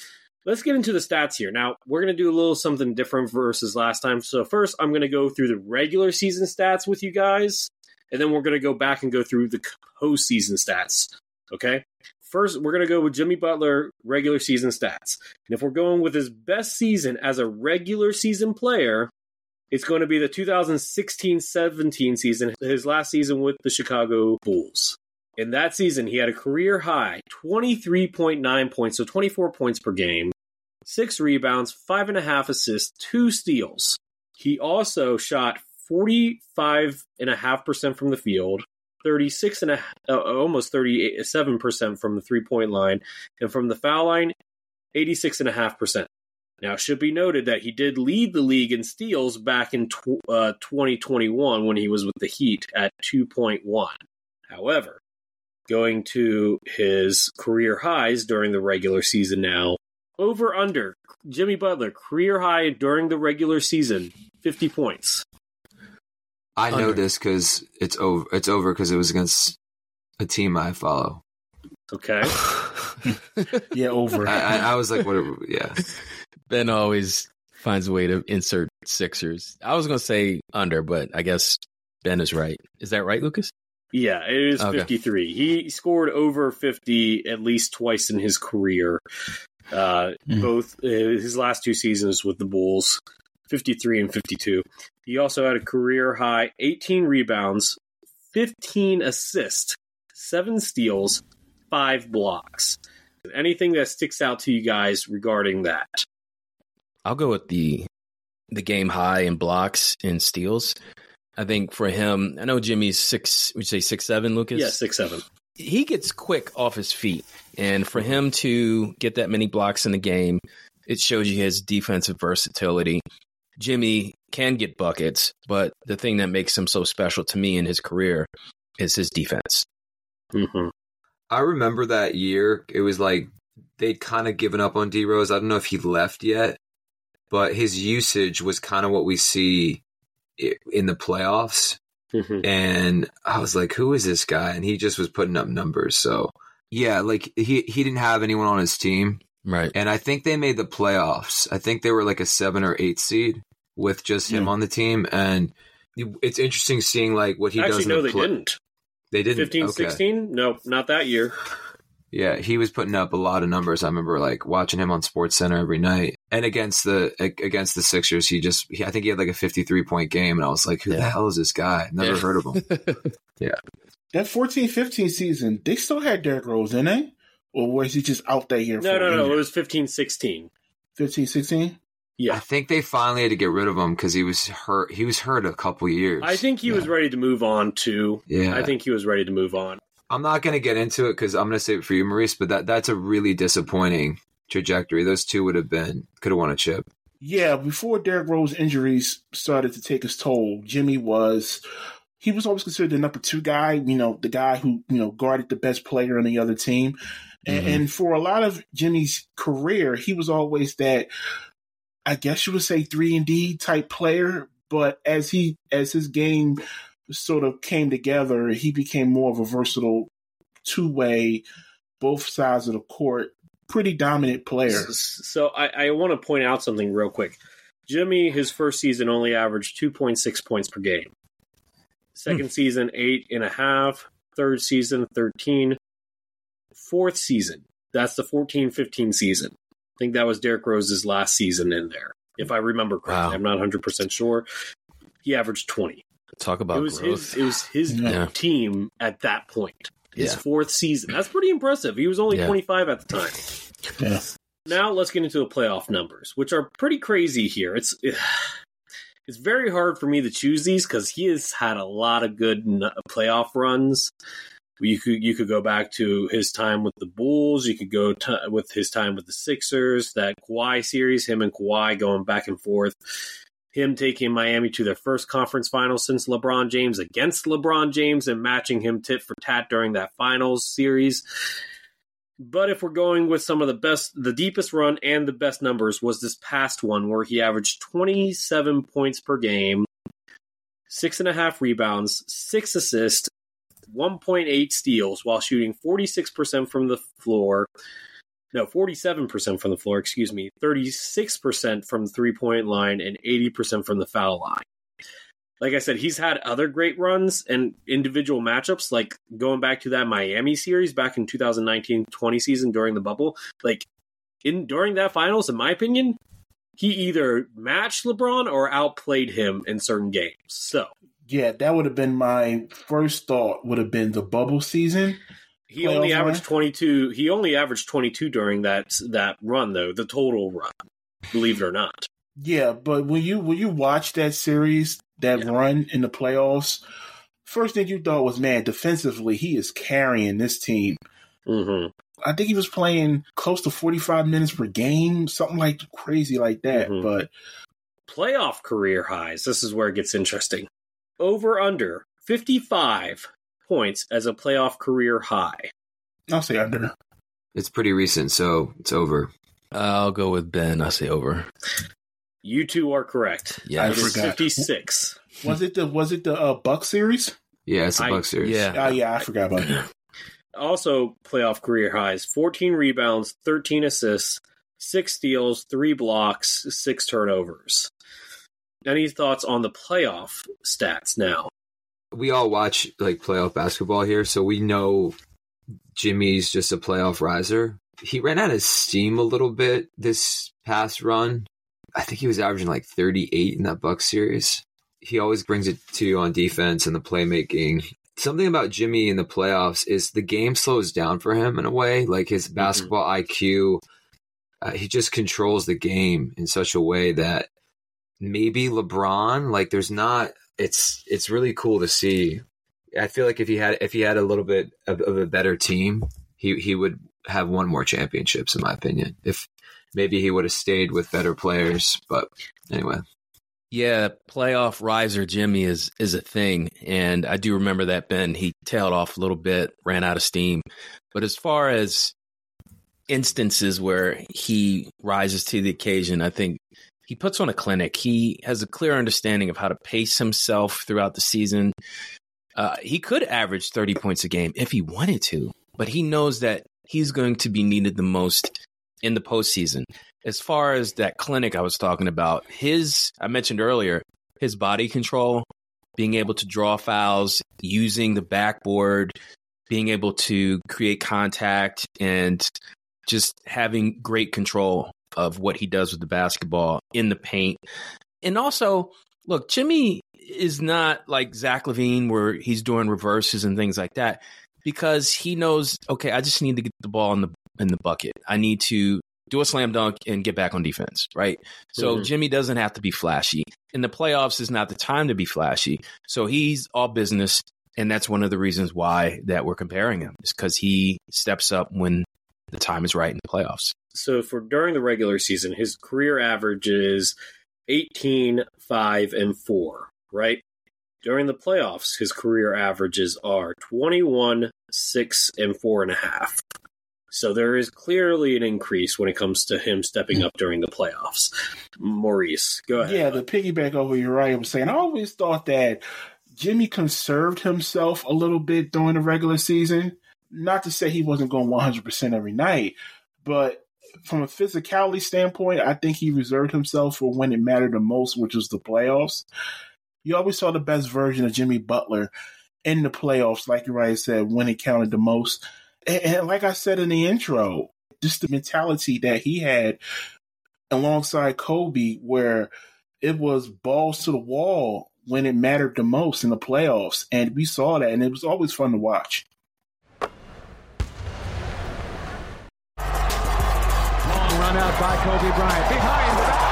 Let's get into the stats here. Now, we're going to do a little something different versus last time. So, first, I'm going to go through the regular season stats with you guys, and then we're going to go back and go through the postseason stats. Okay? First, we're going to go with Jimmy Butler regular season stats. And if we're going with his best season as a regular season player, It's going to be the 2016 17 season, his last season with the Chicago Bulls. In that season, he had a career high 23.9 points, so 24 points per game, six rebounds, five and a half assists, two steals. He also shot 45.5% from the field, 36 and a, uh, almost 37% from the three point line, and from the foul line, 86.5%. Now, it should be noted that he did lead the league in steals back in tw- uh, 2021 when he was with the Heat at 2.1. However, going to his career highs during the regular season now, over under Jimmy Butler, career high during the regular season, 50 points. I know this because it's over. It's over because it was against a team I follow. Okay. yeah, over. I, I, I was like, what? Yeah. Ben always finds a way to insert Sixers. I was going to say under, but I guess Ben is right. Is that right, Lucas? Yeah, it is Okay. 53. He scored over 50 at least twice in his career. Uh, Hmm. Both uh, his last two seasons with the Bulls, 53 and 52. He also had a career high 18 rebounds, 15 assists, seven steals, five blocks. Anything that sticks out to you guys regarding that? I'll go with the the game high in blocks and steals. I think for him, I know Jimmy's six. Would you say six seven, Lucas? Yeah, six seven. He gets quick off his feet, and for him to get that many blocks in the game, it shows you his defensive versatility. Jimmy can get buckets, but the thing that makes him so special to me in his career is his defense. Mm-hmm. I remember that year. It was like they'd kind of given up on D Rose. I don't know if he left yet, but his usage was kind of what we see in the playoffs. Mm-hmm. And I was like, who is this guy? And he just was putting up numbers. So yeah, like he he didn't have anyone on his team, right? And I think they made the playoffs. I think they were like a seven or eight seed with just him Yeah. on the team. And it's interesting seeing like what he does. Actually, in no, the they play- didn't. They didn't. 15, Okay. 16? No, not that year. Yeah, he was putting up a lot of numbers. I remember like watching him on Sports Center every night, and against the against the Sixers, he just he, I think he had like a fifty three point game, and I was like, who the hell is this guy? Never Yeah. heard of him. yeah, That 14 15 season, they still had Derrick Rose, didn't they? Or was he just out that year? No, for no, no. It was 15, 16. 15 16? Yeah, I think they finally had to get rid of him because he was hurt. He was hurt a couple years. I think he was ready to move on too. Yeah. I think he was ready to move on. I'm not going to get into it because I'm going to save it for you, Maurice. But that that's a really disappointing trajectory. Those two would have been could have won a chip. Yeah, before Derrick Rose injuries started to take his toll, Jimmy was he was always considered the number two guy, you know, the guy who, you know, guarded the best player on the other team. And, Mhm. and for a lot of Jimmy's career, he was always that I guess you would say three and D type player. But as he as his game sort of came together, he became more of a versatile two way, both sides of the court, pretty dominant player. So I, I want to point out something real quick. Jimmy, his first season only averaged 2.6 points per game. Second hmm. season, eight and a half. Third season, 13. Fourth season, that's the 14 15 season. I think that was Derrick Rose's last season in there, if I remember correctly. Wow. I'm not 100% sure. He averaged 20. Talk about it was growth. his, it was his Yeah. team at that point. His Yeah. fourth season. That's pretty impressive. He was only Yeah. 25 at the time. Yeah. Now let's get into the playoff numbers, which are pretty crazy here. It's it's very hard for me to choose these because he has had a lot of good playoff runs. You could you could go back to his time with the Bulls. You could go t- with his time with the Sixers. That Kawhi series, him and Kawhi going back and forth. Him taking Miami to their first conference final since LeBron James against LeBron James and matching him tit for tat during that finals series. But if we're going with some of the best, the deepest run and the best numbers was this past one where he averaged 27 points per game, six and a half rebounds, six assists, 1.8 steals while shooting 46% from the floor. No, 47% from the floor, excuse me, 36% from the three point line, and 80% from the foul line like I said, he's had other great runs and individual matchups, like going back to that Miami series back in 2019-20 season during the bubble. Like in during that finals, in my opinion, he either matched LeBron or outplayed him in certain games. So Yeah, that would have been my first thought. Would have been the bubble season. He only averaged twenty two. He only averaged twenty two during that that run, though the total run. Believe it or not. Yeah, but when you when you watch that series, that run in the playoffs, first thing you thought was, man, defensively he is carrying this team. Mm-hmm. I think he was playing close to forty five minutes per game, something like crazy like that. Mhm. But Playoff career highs. This is where it gets interesting. Over under fifty five points as a playoff career high. I'll say under. It's pretty recent, so it's over. I'll go with Ben. I say over. You two are correct. Yeah, I it is forgot. fifty six. Was it the was it the uh, Buck series? Yeah, it's a I- Buck series. Yeah. Oh yeah, I forgot about that. Also, playoff career highs 14 rebounds, 13 assists, 6 steals, 3 blocks, 6 turnovers. Any thoughts on the playoff stats now? We all watch like playoff basketball here, so we know Jimmy's just a playoff riser. He ran out of steam a little bit this past run. I think he was averaging like 38 in that Buck series. He always brings it to you on defense and the playmaking. Something about Jimmy in the playoffs is the game slows down for him in a way, like his basketball IQ. Uh, he just controls the game in such a way that maybe LeBron, like there's not it's it's really cool to see. I feel like if he had if he had a little bit of, of a better team, he he would have won more championships in my opinion. If maybe he would have stayed with better players, but anyway. Yeah, playoff riser Jimmy is is a thing, and I do remember that Ben he tailed off a little bit, ran out of steam. But as far as instances where he rises to the occasion, I think he puts on a clinic. He has a clear understanding of how to pace himself throughout the season. Uh, he could average thirty points a game if he wanted to, but he knows that he's going to be needed the most in the postseason as far as that clinic I was talking about, his I mentioned earlier, his body control, being able to draw fouls, using the backboard, being able to create contact and just having great control of what he does with the basketball in the paint. And also, look, Jimmy is not like Zach LaVine where he's doing reverses and things like that because he knows, okay, I just need to get the ball in the in the bucket. I need to do a slam dunk and get back on defense, right? So Mhm. Jimmy doesn't have to be flashy. In the playoffs is not the time to be flashy. So he's all business and that's one of the reasons why that we're comparing him is cuz he steps up when the time is right in the playoffs. So for during the regular season, his career average is 18, 5, and 4, right? During the playoffs, his career averages are 21, 6, and 4.5. So there is clearly an increase when it comes to him stepping up during the playoffs. Maurice, go ahead. Yeah, the piggyback over Uriah was saying, I always thought that Jimmy conserved himself a little bit during the regular season. Not to say he wasn't going 100% every night, but from a physicality standpoint, I think he reserved himself for when it mattered the most, which was the playoffs. You always saw the best version of Jimmy Butler in the playoffs, like Uriah said, when it counted the most. And, and like I said in the intro, just the mentality that he had alongside Kobe, where it was balls to the wall when it mattered the most in the playoffs. And we saw that, and it was always fun to watch. By Kobe Bryant. Behind the back.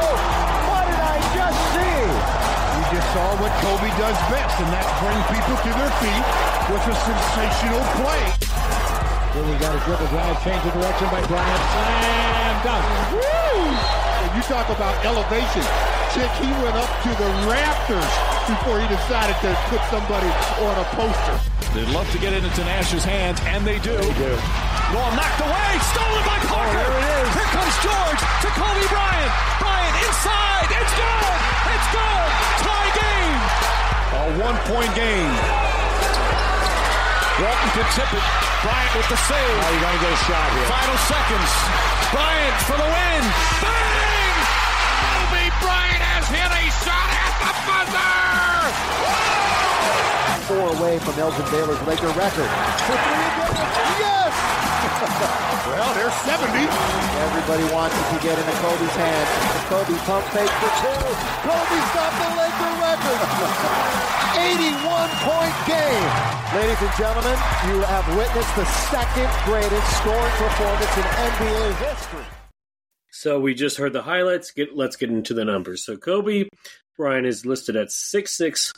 Oh! What did I just see? You just saw what Kobe does best, and that's bring people to their feet with a sensational play. Here we got a dribble drive, change of direction by Bryant. Slam dunk. Woo! And you talk about elevation. Chick, he went up to the rafters before he decided to put somebody on a poster. They'd love to get it into Nash's hands, and they do. They do. Ball knocked away, stolen by oh, Parker. there it is. Here comes George to Kobe Bryant. Bryant inside. It's good. It's good. Tie game. A one-point game. Walton to tip it. Bryant with the save. Oh, you're going to get a shot here. Final seconds. Bryant for the win. Bang! Kobe Bryant has hit a shot at the buzzer. Four away from Elgin Baylor's Laker record. For three again. Yes! well, they're 70. Everybody wants it to get into Kobe's hands. Kobe pump fake for two. Kobe's got the Laker record. 81 point game. Ladies and gentlemen, you have witnessed the second greatest scoring performance in NBA history. So we just heard the highlights. Get let's get into the numbers. So Kobe Bryant is listed at 6'6",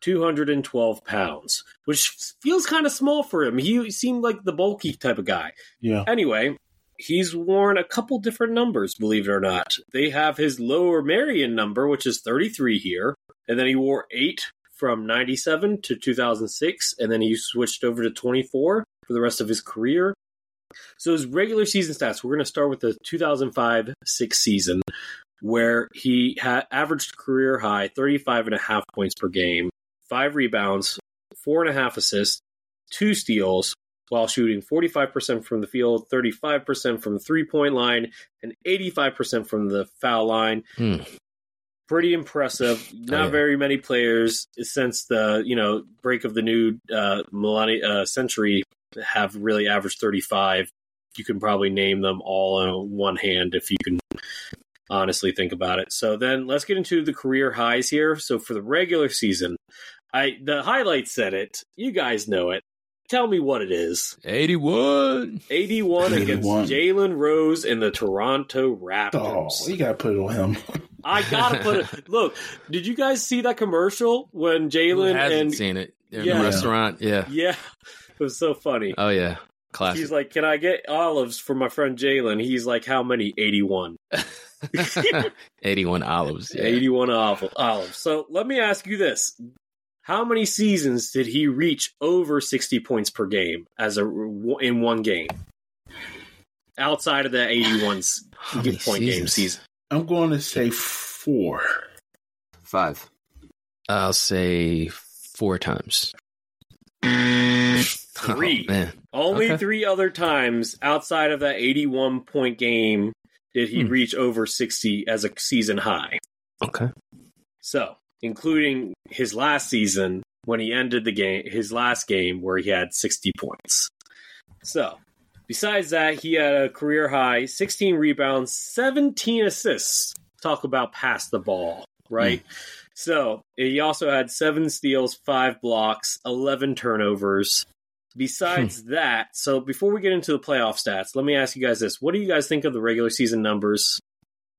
212 pounds, which feels kind of small for him. He seemed like the bulky type of guy. Yeah. Anyway, he's worn a couple different numbers, believe it or not. They have his Lower Merion number, which is 33 here, and then he wore 8 from 97 to 2006, and then he switched over to 24 for the rest of his career. So his regular season stats, we're going to start with the 2005 6 season, where he had averaged career high 35 and a half points per game, five rebounds, four and a half assists, two steals, while shooting 45% from the field, 35% from the three point line, and 85% from the foul line. Hmm. Pretty impressive. Not Oh, yeah. very many players since the you know break of the new uh, millennium uh, century have really averaged 35. You can probably name them all on one hand if you can honestly think about it. So then let's get into the career highs here. So for the regular season, I the highlights said it. You guys know it. Tell me what it is. 81. 81 against Jalen Rose and the Toronto Raptors. Oh, you gotta put it on him. I gotta put it. Look, did you guys see that commercial when Jalen hasn't and seen it? They're in Yeah. the restaurant. Yeah. yeah, it was so funny. Oh yeah. Classic. He's like, "Can I get olives for my friend Jalen?" He's like, "How many? 81. 81 olives. Yeah. 81 ol- olives." So let me ask you this: How many seasons did he reach over 60 points per game as a in one game? Outside of the 81 s- many point game season. I'm going to say four. Five. I'll say four times. Three. Oh. Only Okay. three other times outside of that 81 point game did he Hmm. reach over 60 as a season high. Okay. So, including his last season when he ended the game, his last game where he had 60 points. So, besides that, he had a career high 16 rebounds, 17 assists. Talk about pass the ball, right? So, he also had seven steals, five blocks, 11 turnovers. Besides that, so before we get into the playoff stats, let me ask you guys this. What do you guys think of the regular season numbers?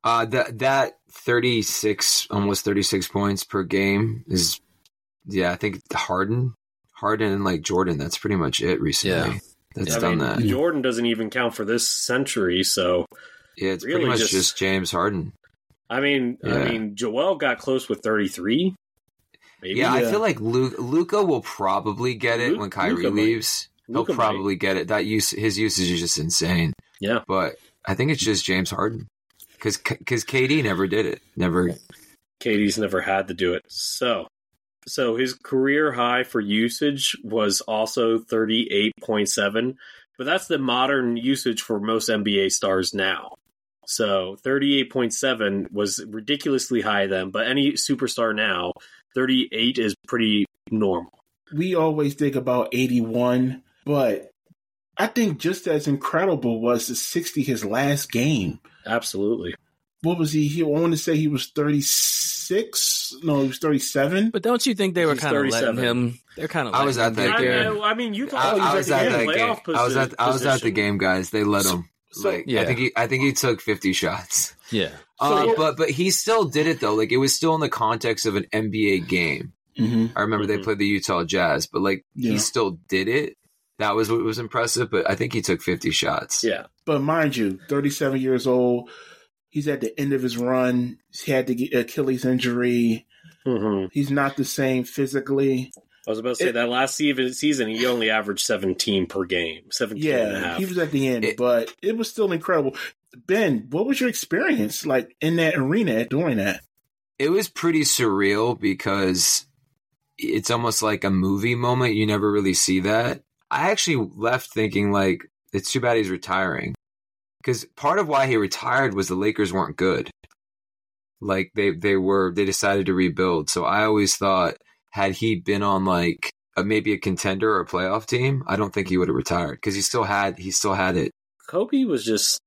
Uh, that that thirty six, almost thirty six points per game is, yeah, I think Harden, Harden, and like Jordan. That's pretty much it recently. Yeah. That's I done mean, that. Jordan doesn't even count for this century, so Yeah, it's really pretty much just- just, James Harden. I mean, I mean, Joel got close with 33. Maybe. Yeah, I feel like Luka will probably get it Lu- when Kyrie Luka leaves. Luka He'll probably get it. That use his usage is just insane. Yeah. but I think it's just James Harden because because KD never did it. Never. KD's never had to do it. So, so his career high for usage was also 38.7, but that's the modern usage for most NBA stars now. So 38.7 was ridiculously high then, but any superstar now, 38 is pretty normal. We always think about 81, but I think just as incredible was the 60 his last game. Absolutely. What was he? he I want to say he was 36. No, he was 37. But don't you think they were kind of letting 37. him? They're kind of. I was at that get game. I, I mean, you I, thought I was at that game. I was at I was at the game, guys. They let him. So- like Yeah. I think he I think he took fifty shots. Yeah. Uh, So- but but he still did it though. Like it was still in the context of an NBA game. Mm-hmm. I remember they Mhm. played the Utah Jazz, but like Yeah. he still did it. That was what was impressive. But I think he took fifty shots. Yeah. But mind you, 37 years old. He's at the end of his run. He had the Achilles injury. hmm He's not the same physically. I was about to say It- that last season he only averaged 17 per game, 17 and a Yeah, half. he was at the end, It- but it was still incredible. Ben, what was your experience like in that arena doing that? it was pretty surreal because it's almost like a movie moment. You never really see that. I actually left thinking like it's too bad he's retiring because part of why he retired was the Lakers weren't good. Like they they were they decided to rebuild. So I always thought had he been on like a, maybe a contender or a playoff team, I don't think he would have retired because he still had he still had it. Kobe was just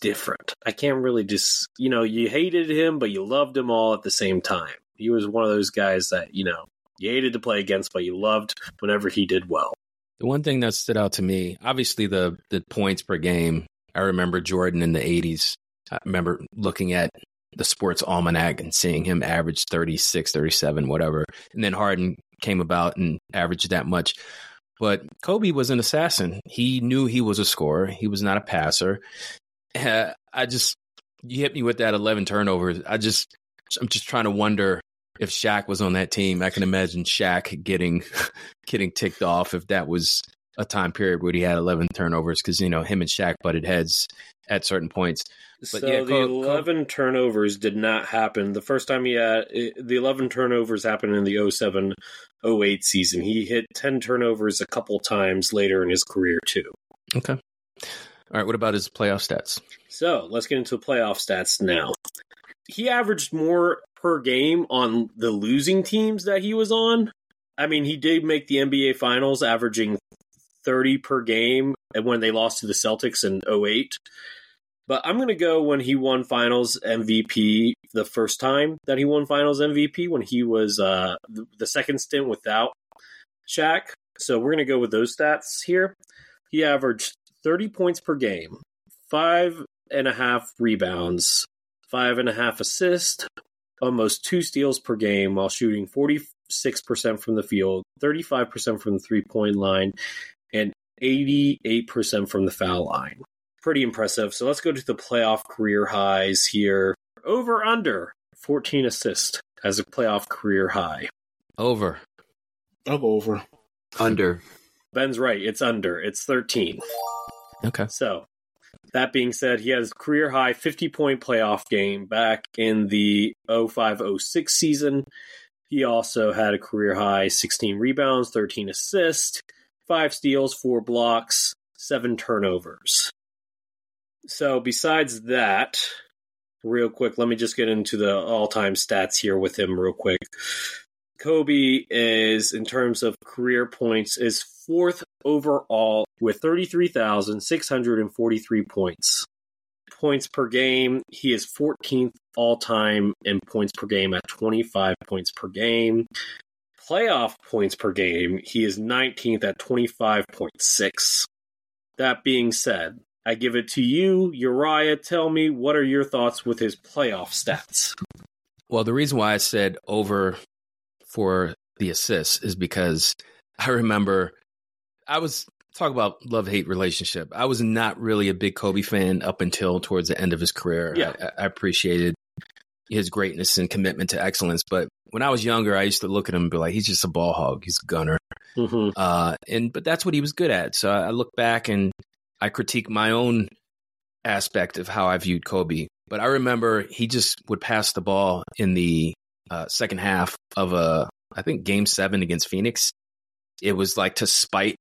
different. I can't really just you know you hated him, but you loved him all at the same time. He was one of those guys that you know you hated to play against, but you loved whenever he did well. The one thing that stood out to me, obviously the the points per game. I remember Jordan in the '80s. I remember looking at the sports almanac and seeing him average 36, 37, whatever. And then Harden came about and averaged that much. But Kobe was an assassin. He knew he was a scorer. He was not a passer. Uh, I just, you hit me with that 11 turnovers. I just, I'm just trying to wonder if Shaq was on that team. I can imagine Shaq getting, getting ticked off if that was a time period where he had 11 turnovers because, you know, him and Shaq butted heads at certain points. But so yeah, the eleven turnovers did not happen. The first time he had the eleven turnovers happened in the 07 08 season. He hit ten turnovers a couple times later in his career too. Okay. All right. What about his playoff stats? So let's get into playoff stats now. He averaged more per game on the losing teams that he was on. I mean, he did make the NBA Finals, averaging 30 per game and when they lost to the Celtics in 08. But I'm going to go when he won Finals MVP the first time that he won Finals MVP when he was uh, the second stint without Shaq. So we're going to go with those stats here. He averaged 30 points per game, five and a half rebounds, five and a half assists, almost two steals per game while shooting 46% from the field, 35% from the three point line, and 88% from the foul line pretty impressive. So let's go to the playoff career highs here. Over under 14 assists as a playoff career high. Over. I'll go over. Under. Ben's right. It's under. It's 13. Okay. So that being said, he has career high 50 point playoff game back in the 05 06 season. He also had a career high 16 rebounds, 13 assists, 5 steals, 4 blocks, 7 turnovers. So besides that, real quick, let me just get into the all-time stats here with him real quick. Kobe is in terms of career points is fourth overall with 33,643 points. Points per game, he is 14th all time in points per game at 25 points per game. Playoff points per game, he is 19th at 25.6. That being said, I give it to you, Uriah. Tell me, what are your thoughts with his playoff stats? Well, the reason why I said over for the assists is because I remember I was talk about love hate relationship. I was not really a big Kobe fan up until towards the end of his career. Yeah. I, I appreciated his greatness and commitment to excellence. But when I was younger, I used to look at him and be like, he's just a ball hog. He's a gunner. Mm-hmm. Uh, and but that's what he was good at. So I look back and I critique my own aspect of how I viewed Kobe. But I remember he just would pass the ball in the uh, second half of a, I think, game seven against Phoenix. It was like to spite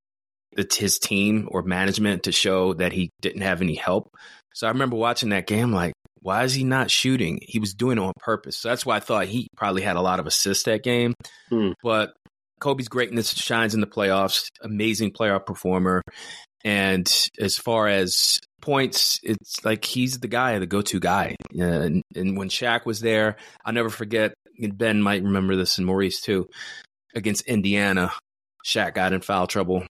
the, his team or management to show that he didn't have any help. So I remember watching that game, like, why is he not shooting? He was doing it on purpose. So that's why I thought he probably had a lot of assists that game. Hmm. But Kobe's greatness shines in the playoffs. Amazing playoff performer. And as far as points, it's like he's the guy, the go-to guy. And, and when Shaq was there, I'll never forget. Ben might remember this, and Maurice too. Against Indiana, Shaq got in foul trouble,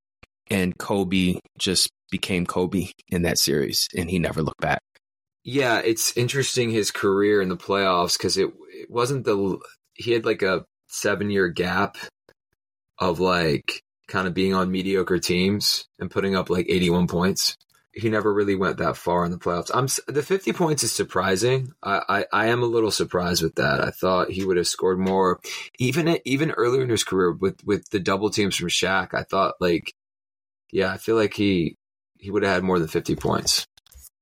and Kobe just became Kobe in that series, and he never looked back. Yeah, it's interesting his career in the playoffs because it, it wasn't the he had like a seven year gap of like kind of being on mediocre teams and putting up like 81 points. He never really went that far in the playoffs. I'm the 50 points is surprising. I, I, I am a little surprised with that. I thought he would have scored more, even even earlier in his career with with the double teams from Shaq. I thought like, yeah, I feel like he he would have had more than 50 points.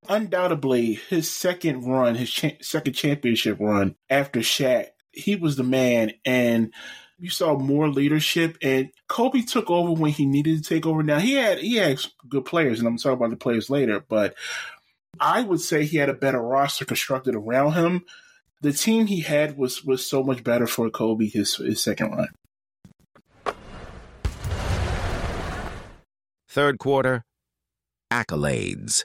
Undoubtedly, his second run, his cha- second championship run after Shaq, he was the man and you saw more leadership and Kobe took over when he needed to take over. Now he had he had good players, and I'm talking about the players later, but I would say he had a better roster constructed around him. The team he had was was so much better for Kobe his his second run. Third quarter, accolades.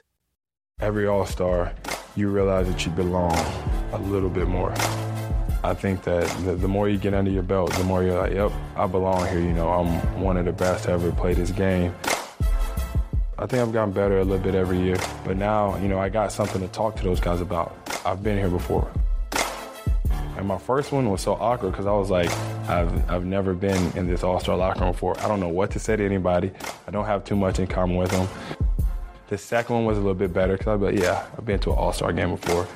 Every All Star, you realize that you belong a little bit more. I think that the, the, more you get under your belt, the more you're like, yep, I belong here. You know, I'm one of the best to ever play this game. I think I've gotten better a little bit every year, but now, you know, I got something to talk to those guys about. I've been here before. And my first one was so awkward because I was like, I've, I've never been in this All Star locker room before. I don't know what to say to anybody. I don't have too much in common with them. The second one was a little bit better because I was like, yeah, I've been to an All Star game before.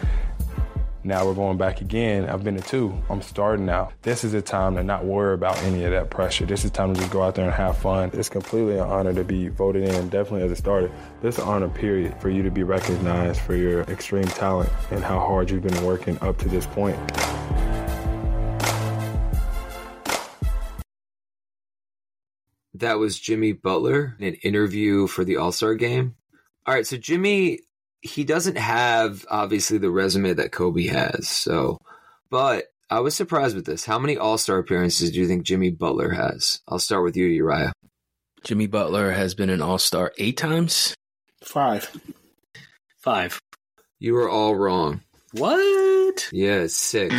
Now we're going back again. I've been to two. I'm starting now. This is a time to not worry about any of that pressure. This is time to just go out there and have fun. It's completely an honor to be voted in, definitely as a starter. This honor, period, for you to be recognized for your extreme talent and how hard you've been working up to this point. That was Jimmy Butler in an interview for the All Star game. All right, so Jimmy, he doesn't have obviously the resume that Kobe has. So, but I was surprised with this. How many All Star appearances do you think Jimmy Butler has? I'll start with you, Uriah. Jimmy Butler has been an All Star eight times. Five. Five. You were all wrong. What? Yeah, it's six.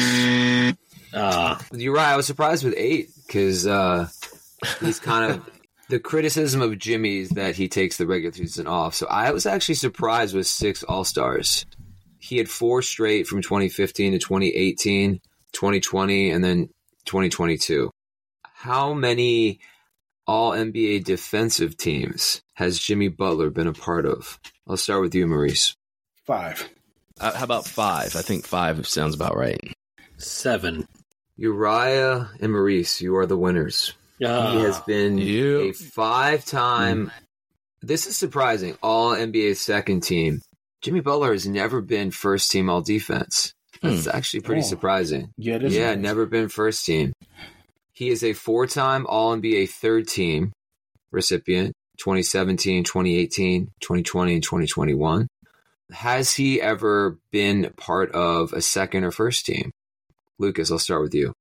Uh, Uriah, I was surprised with eight because uh, he's kind of the criticism of Jimmy is that he takes the regular season off. So I was actually surprised with six All Stars. He had four straight from 2015 to 2018, 2020, and then 2022. How many All NBA defensive teams has Jimmy Butler been a part of? I'll start with you, Maurice. Five. Uh, how about five? I think five sounds about right. Seven. Uriah and Maurice, you are the winners. Uh, he has been a five time. Mm. This is surprising. All NBA second team. Jimmy Butler has never been first team all defense. That's actually pretty Oh. surprising. Yeah, it is Yeah, nice. never been first team. He is a four time All NBA third team recipient 2017, 2018, 2020, and 2021. Has he ever been part of a second or first team? Lucas, I'll start with you.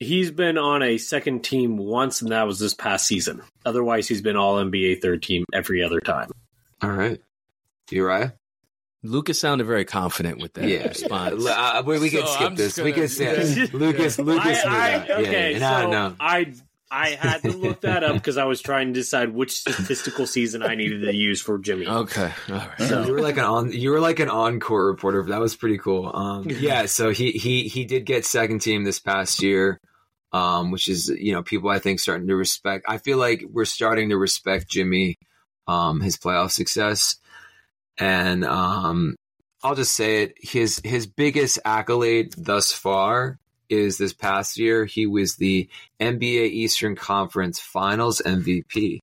He's been on a second team once, and that was this past season. Otherwise, he's been all NBA third team every other time. All right. Uriah? Lucas sounded very confident with that Yeah. response. Uh, we, we can So skip I'm this. We gonna- can say Lucas. Lucas. I, knew I, that. Yeah, okay, and I so know. I I had to look that up because I was trying to decide which statistical season I needed to use for Jimmy. Okay, all right. So- you were like an on. You were like an encore reporter. That was pretty cool. Um, yeah. So he he he did get second team this past year, um, which is you know people I think starting to respect. I feel like we're starting to respect Jimmy, um, his playoff success, and um, I'll just say it. His his biggest accolade thus far is this past year. He was the NBA Eastern Conference Finals MVP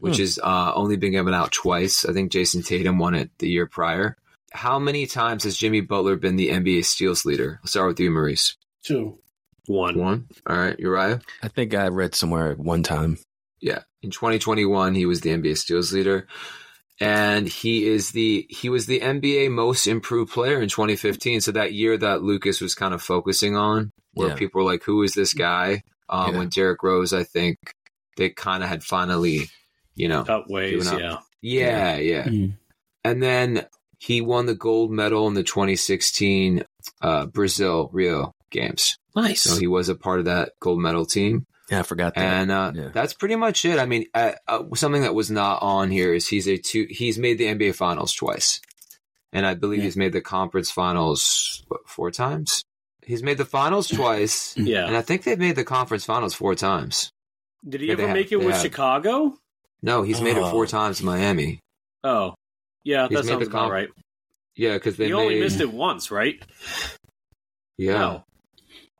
which Hmm. is uh, only been given out twice. I think Jayson Tatum won it the year prior. How many times has Jimmy Butler been the NBA steals leader? I'll start with you, Maurice. Two. One. One. All right, Uriah. I think I read somewhere one time. Yeah, in 2021, he was the NBA steals leader, and he is the he was the NBA most improved player in 2015. So that year that Lucas was kind of focusing on, where Yeah. people were like, "Who is this guy?" Um, Yeah. When Derrick Rose, I think they kind of had finally, you know, Cut ways, given up. yeah. Yeah, yeah. And then he won the gold medal in the 2016 uh, Brazil Rio Games. Nice. So he was a part of that gold medal team. Yeah, I forgot that. And uh, Yeah. that's pretty much it. I mean, uh, uh, something that was not on here is he's a two. He's made the NBA Finals twice, and I believe he's made the conference finals what, four times. He's made the finals twice, Yeah. and I think they've made the conference finals four times. Did he Yeah, ever have- make it with have. Chicago? No, he's made it four times in Miami. Oh, yeah, He's that made sounds the about conf- right. Yeah, because they He made, only missed it once, right? Yeah, No.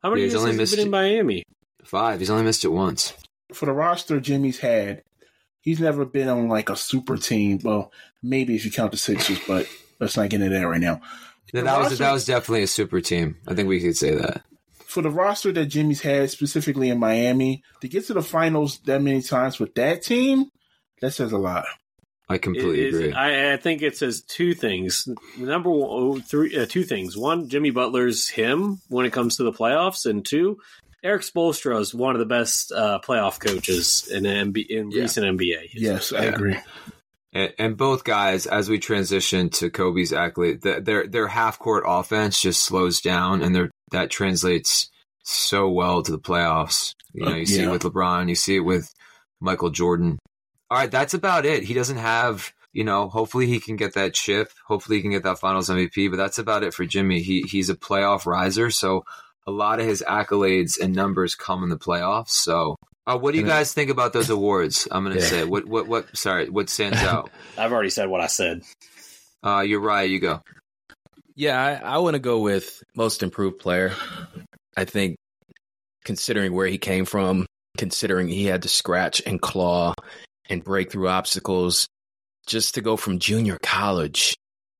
How many Yeah, he's years only has missed he been in Miami? five. He's only missed it once. For the roster Jimmy's had, he's never been on like a super team. Well, maybe if you count the Sixers, but let's not get into that right now. No, The that was that was definitely a super team. I think we could say that. for the roster that Jimmy's had, specifically in Miami, to get to the finals that many times with that team, that says a lot. I completely It is- agree. I, I think it says two things. Number one, oh, three, uh, two things. One, Jimmy Butler's him when it comes to the playoffs, and two, Erik Spoelstra is one of the best uh, playoff coaches in MB, in Yeah. recent NBA. Yes, I agree. And, and both guys, as we transition to Kobe's accolade, the, their their half court offense just slows down, and their that translates so well to the playoffs. You know, you see it with LeBron, you see it with Michael Jordan. All right, that's about it. He doesn't have, you know. Hopefully, he can get that chip. Hopefully, he can get that Finals MVP. But that's about it for Jimmy. He he's a playoff riser, so a lot of his accolades and numbers come in the playoffs. So. Uh, what do you guys think about those awards? I'm gonna Yeah. say what what what. Sorry, what stands out? I've already said what I said. Uh, you're right. You go. Yeah, I, I want to go with most improved player. I think, considering where he came from, considering he had to scratch and claw and break through obstacles, just to go from junior college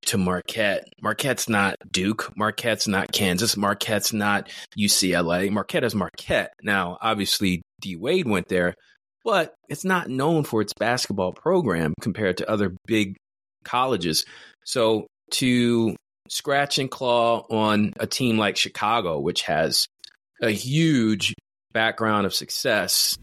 to Marquette. Marquette's not Duke. Marquette's not Kansas. Marquette's not UCLA. Marquette is Marquette. Now, obviously, D Wade went there, but it's not known for its basketball program compared to other big colleges. So to scratch and claw on a team like Chicago, which has a huge background of success.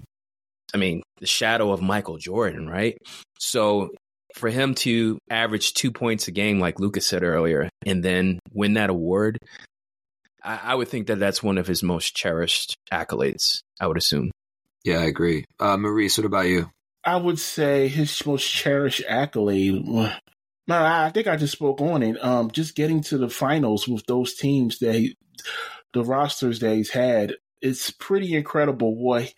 I mean, the shadow of Michael Jordan, right? So for him to average two points a game, like Lucas said earlier, and then win that award, I, I would think that that's one of his most cherished accolades. I would assume. Yeah, I agree. Uh, Maurice, what about you? I would say his most cherished accolade. No, I think I just spoke on it. Um, just getting to the finals with those teams that he, the rosters that he's had, it's pretty incredible. What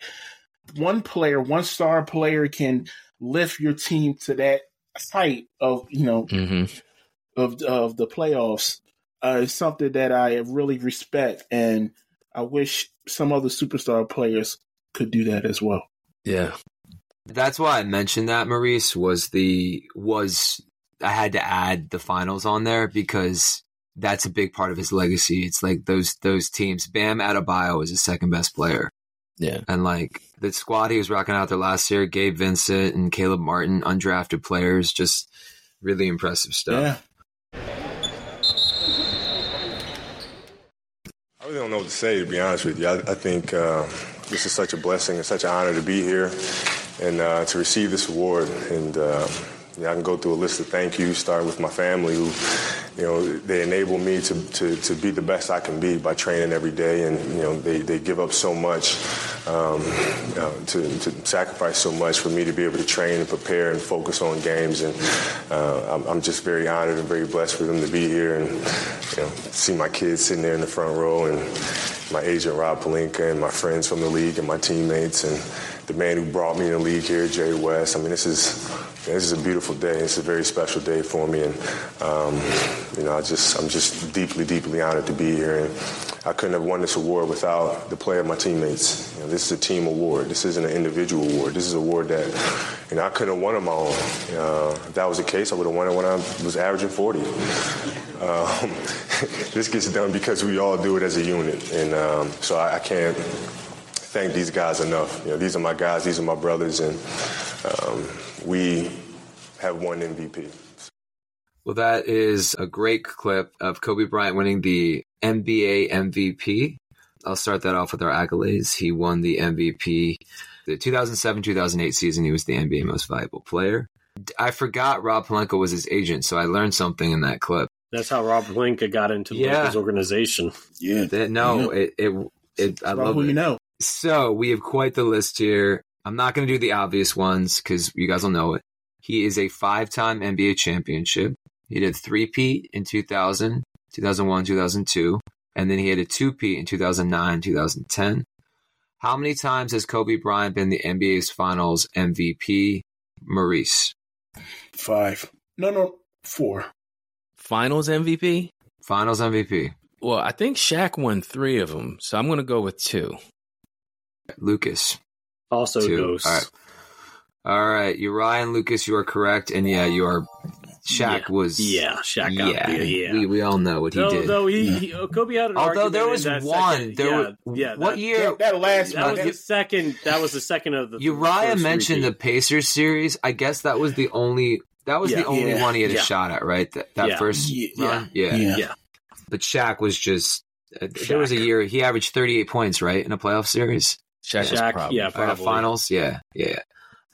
one player, one star player, can lift your team to that height of you know Mm-hmm. of of the playoffs uh, is something that I really respect, and I wish some other superstar players could do that as well. Yeah. That's why I mentioned that Maurice was the was I had to add the finals on there because that's a big part of his legacy. It's like those those teams. Bam Adebayo is his second best player. Yeah. And like the squad he was rocking out there last year, Gabe Vincent and Caleb Martin, undrafted players, just really impressive stuff. Yeah. I really don't know what to say, to be honest with you. I, I think uh, this is such a blessing and such an honor to be here and uh, to receive this award. And uh, you know, I can go through a list of thank yous, starting with my family, who, you know, they enable me to, to, to be the best I can be by training every day. And, you know, they, they give up so much um, uh, to, to sacrifice so much for me to be able to train and prepare and focus on games. And uh, I'm, I'm just very honored and very blessed for them to be here and, you know, see my kids sitting there in the front row and my agent Rob Pelinka and my friends from the league and my teammates and the man who brought me in the league here, Jerry West. I mean, this is this is a beautiful day. It's a very special day for me, and um, you know, I just I'm just deeply, deeply honored to be here. And I couldn't have won this award without the play of my teammates. You know, this is a team award. This isn't an individual award. This is an award that you know I couldn't have won on my own. Uh, if that was the case, I would have won it when I was averaging 40. Um, this gets done because we all do it as a unit, and um, so I, I can't thank these guys enough. You know, these are my guys, these are my brothers, and um, we have one MVP. Well, that is a great clip of Kobe Bryant winning the NBA MVP. I'll start that off with our accolades. He won the MVP the 2007-2008 season. He was the NBA Most Valuable Player. I forgot Rob Pelinka was his agent, so I learned something in that clip. That's how Rob Linka got into the Yeah. Lakers organization. Yeah. That, no, it, it, it, I About love who it. you know. So we have quite the list here. I'm not going to do the obvious ones because you guys will know it. He is a five-time NBA championship. He did three-peat in 2000, 2001, 2002, and then he had a two-peat in 2009, 2010. How many times has Kobe Bryant been the NBA's Finals MVP? Maurice. Five. No, no, four. Finals MVP? Finals MVP. Well, I think Shaq won three of them, so I'm going to go with two. Lucas. Also Two. Ghost. All right. All right. Uriah and Lucas, you are correct. And yeah, you are. Shaq Yeah. was. Yeah, Shaq got yeah, the- yeah. We, we all know what he Though, did. though he, he Kobe had an Although there was that one, second- there yeah, were- yeah, what that, year- That last That was the second. That was the second of the. Uriah first mentioned the. Pacers series. I guess that was the only. That was Yeah. the only Yeah. one he had a shot at, right? That, that Yeah. first Yeah. run. Yeah. Yeah. Yeah. But Shaq was just Uh, There was a year he averaged 38 points, right, in a playoff series. Shaq, Shaq, probably. yeah, probably. finals, yeah, yeah.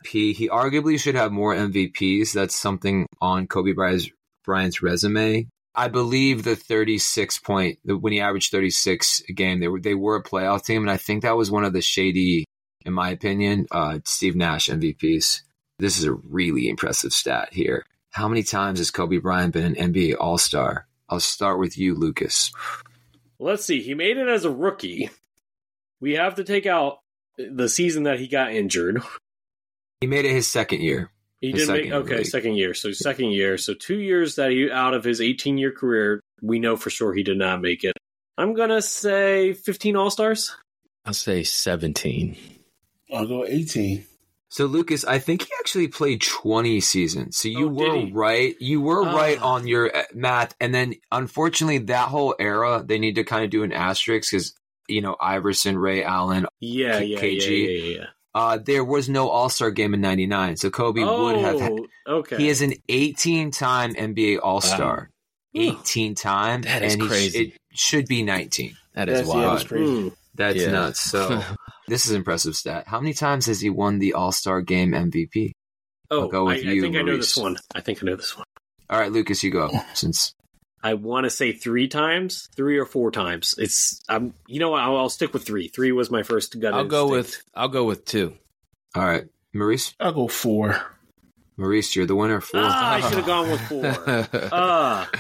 He he arguably should have more MVPs. That's something on Kobe Bryant's, Bryant's resume. I believe the 36 point when he averaged 36 a game, they were they were a playoff team, and I think that was one of the shady, in my opinion, uh, Steve Nash MVPs. This is a really impressive stat here. How many times has Kobe Bryant been an NBA All Star? I'll start with you, Lucas. Let's see. He made it as a rookie. We have to take out the season that he got injured. He made it his second year. He His did make okay, league. second year. So second year. So two years that he out of his 18 year career, we know for sure he did not make it. I'm gonna say 15 All Stars. I'll say 17. I'll go 18. So Lucas, I think he actually played 20 seasons. So you Oh, were right. You were Ah. right on your uh, math. And then unfortunately that whole era, they need to kind of do an asterisk because, you know, Iverson, Ray Allen, Yeah, K- yeah, KG. yeah, yeah, yeah. uh, there was no All-Star game in 99. So Kobe would have had, Oh, okay. he is an 18 time NBA All-Star. 18 time. That is and he crazy. it should be 19. That is That's, wild. that's crazy. Hmm. That's Yeah. nuts. So this is impressive stat. How many times has he won the All-Star game MVP? Oh, I'll go with I, you, I think I know this one. I think I know this one. All right, Lucas, you go. Since I want to say three times, three or four times. It's I'm. You know what? I'll, I'll stick with three. Three was my first gut. I'll go with I'll go with two. All right, Maurice. I'll go four. Maurice, you're the winner. Four. Ah, I should have gone with four. Ah,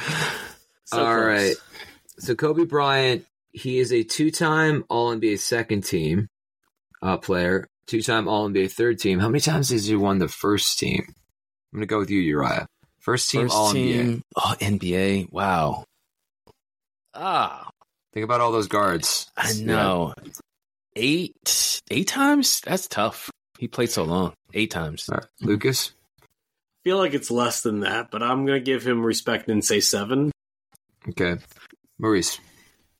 so All close. right. So Kobe Bryant, he is a two-time All NBA second team uh, player, two-time All NBA third team. How many times has he won the first team? I'm gonna go with you, Uriah. First team First All NBA. oh, NBA. Wow. Ah, Think about all those guards. I know. Eight, eight times. That's tough. He played so long. Eight times. All right. Lucas. I feel like it's less than that, but I'm gonna give him respect and say seven. Okay. Maurice.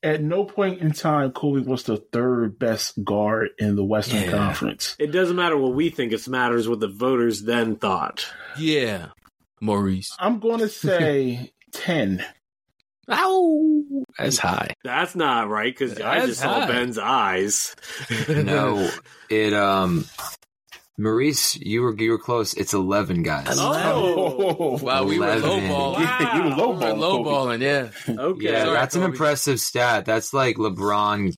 At no point in time, Kobe was the third best guard in the Western Yeah. Conference. It doesn't matter what we think; it matters what the voters then thought. Yeah, Maurice. I'm going to say 10. Ow, that's high. That's not right because I That's just saw. Ben's eyes. No, it um Maurice, you were you were close. It's eleven guys. Oh, Wow, we were 11. lowballing. Wow. you were We were lowballing. Kobe. lowballing, yeah. okay. Yeah, Sorry, that's an impressive stat. That's like LeBron,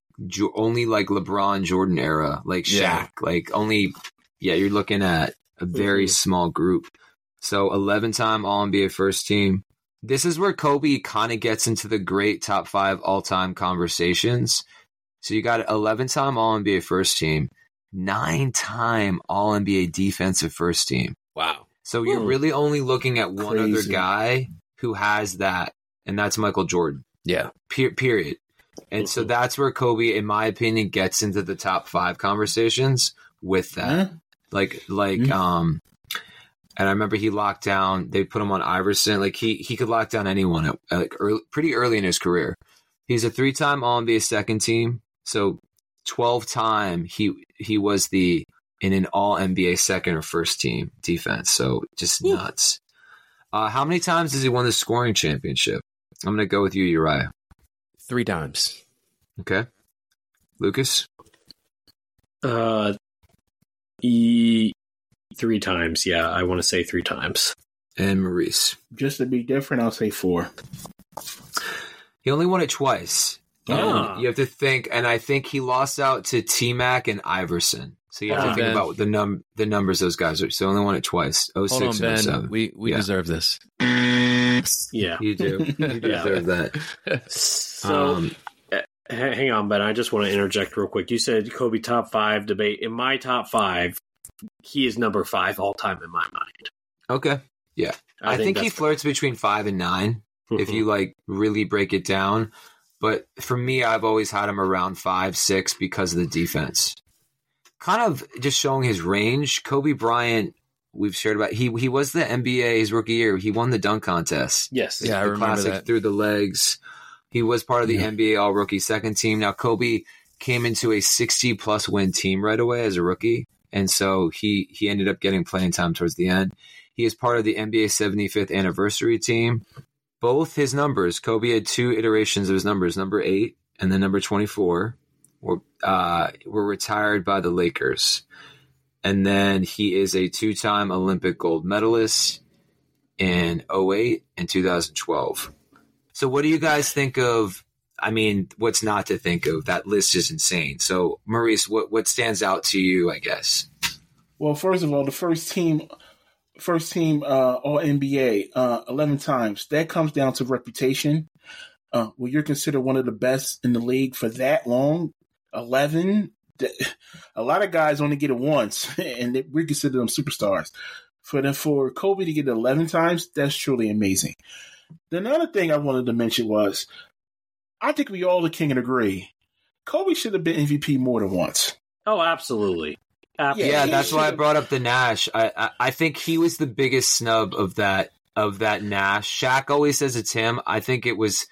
only like LeBron Jordan era, like Shaq. Yeah. Like only, yeah, you're looking at a very Mhm. small group. So 11 time All NBA first team. This is where Kobe kind of gets into the great top five all time conversations. So you got 11 time All NBA first team, nine time All NBA defensive first team. Wow. So you're really only looking at one other guy who has that, and that's Michael Jordan. Yeah. Per- period. And so that's where Kobe, in my opinion, gets into the top five conversations with that. Huh? Like, like, Mhm. um, and I remember he locked down. They put him on Iverson. Like he he could lock down anyone at, like early, pretty early in his career. He's a three time All NBA second team. So twelve time he he was the in an All NBA second or first team defense. So just nuts. Uh, how many times has he won the scoring championship? I'm gonna go with you, Uriah. Three times. Okay. Lucas? Uh, e- three times. Yeah, I want to say three times. And Maurice. Just to be different, I'll say four. He only won it twice. Ah. And you have to think, and I think he lost out to T Mac and Iverson. So you have Ah. to think Ben. about the num the numbers those guys are. So he only won it twice. Oh Hold on, and 07. We we Yeah. deserve this. Yeah. You do. You Yeah. deserve that. So, Um, hang on, Ben. I just want to interject real quick. You said Kobe top five debate. In my top five, he is number five all time in my mind. okay. Yeah. I, think, he that's- flirts between five and nine. if you mm-hmm. like really break it down. But for me, I've always had him around five, six because of the defense. Kind of just showing his range. Kobe Bryant, we've shared about. He he was the NBA his rookie year. He won the dunk contest. yes, Yeah, I remember classic that. through the legs. He was part of the NBA All Rookie second team. Now Kobe came into a 60 plus win team right away as a rookie, and so he he ended up getting playing time towards the end. He is part of the NBA 75th anniversary team. Both his numbers, Kobe had two iterations of his numbers, number eight and then number 24 were, uh, were retired by the Lakers. And then he is a two time Olympic gold medalist in 08 and 2012. So, what do you guys think of? I mean, what's not to think of? That list is insane. So, Maurice, what, what stands out to you, I guess? Well, first of all, the first team, first team uh, All NBA, uh, eleven times. That comes down to reputation. Uh, well, you're considered one of the best in the league for that long. Eleven. A lot of guys only get it once, and we consider them superstars. For the, for Kobe to get it eleven times, that's truly amazing. The other thing I wanted to mention was, I think we all can agree, Kobe should have been MVP more than once. Oh, absolutely. Absolutely. Yeah, that's why I brought up the Nash. I, I, I think he was the biggest snub of that of that Nash. Shaq always says it's him. I think it was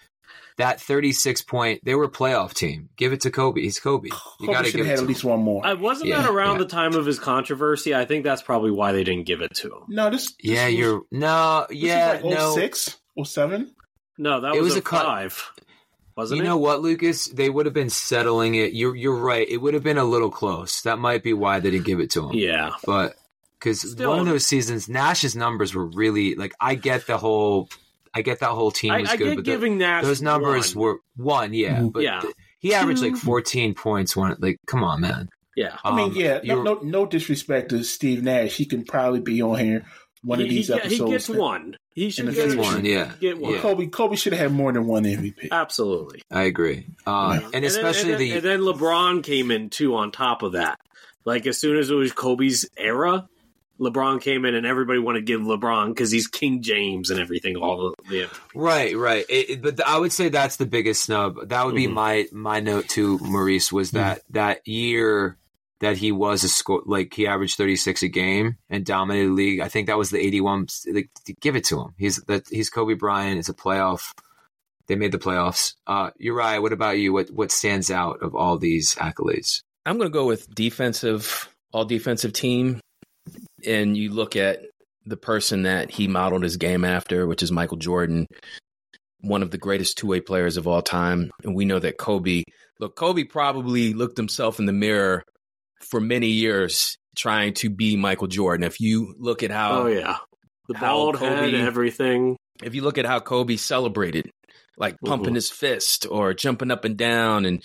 that 36 point. They were a playoff team. Give it to Kobe. He's Kobe. You got to give it had to at least him. one more. I wasn't Yeah, that around yeah. the time of his controversy. I think that's probably why they didn't give it to him. No, this. this Yeah, was- you're no, this yeah, was like no. 06, or 07? No, that It was, was a a cut- five, wasn't you it? know what, Lucas? They would have been settling it. You're you're right. It would have been a little close. That might be why they didn't give it to him. Yeah. but because Still- one of those seasons, Nash's numbers were really like. I get the whole. I get that whole team I- was I good, get but the- giving Nash those numbers one. were one, yeah, Mhm. but Yeah. th- he averaged like 14 points. One, like, come on, man. Yeah. I mean, Um, yeah, no, no, no disrespect to Steve Nash. He can probably be on here one of He- these he, episodes. he gets one. He should get future. one, yeah, Get one. yeah. Kobe, Kobe should have had more than one MVP. Absolutely. I agree, uh, and then- especially and then, the and then LeBron came in too on top of that. Like as soon as it was Kobe's era, LeBron came in and everybody wanted to give LeBron because he's King James and everything. All the yeah. Right, right. It, it- but I would say that's the biggest snub. That would be Mhm. my my note to Maurice was that that year that he was a score like he averaged 36 a game and dominated the league. I think that was the 81 like give it to him. He's that he's Kobe Bryant. It's a playoff. They made the playoffs. Uh Uriah, what about you? What what stands out of all these accolades? I'm going to go with defensive, all defensive team. And you look at the person that he modeled his game after, which is Michael Jordan, one of the greatest two way players of all time. And we know that Kobe, look, Kobe probably looked himself in the mirror for many years trying to be Michael Jordan. If you look at how, oh yeah, the bald head, Kobe- everything. if you look at how Kobe celebrated, like pumping Mhm. his fist or jumping up and down, and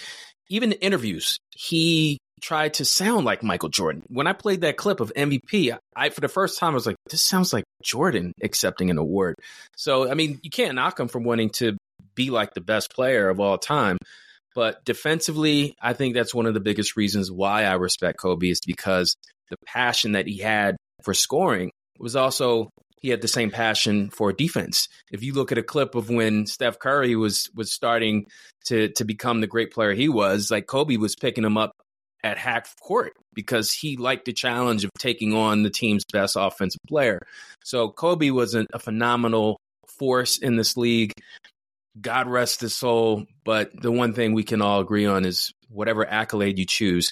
even in interviews, he tried to sound like Michael Jordan. When I played that clip of MVP, I for the first time I was like, this sounds like Jordan accepting an award. So I mean, you can't knock him from wanting to be like the best player of all time. But defensively, I think that's one of the biggest reasons why I respect Kobe is because the passion that he had for scoring was also he had the same passion for defense. If you look at a clip of when Steph Curry was was starting to to become the great player he was, like Kobe was picking him up at half court because he liked the challenge of taking on the team's best offensive player. So Kobe was an, a phenomenal force in this league. God rest his soul. But the one thing we can all agree on is whatever accolade you choose,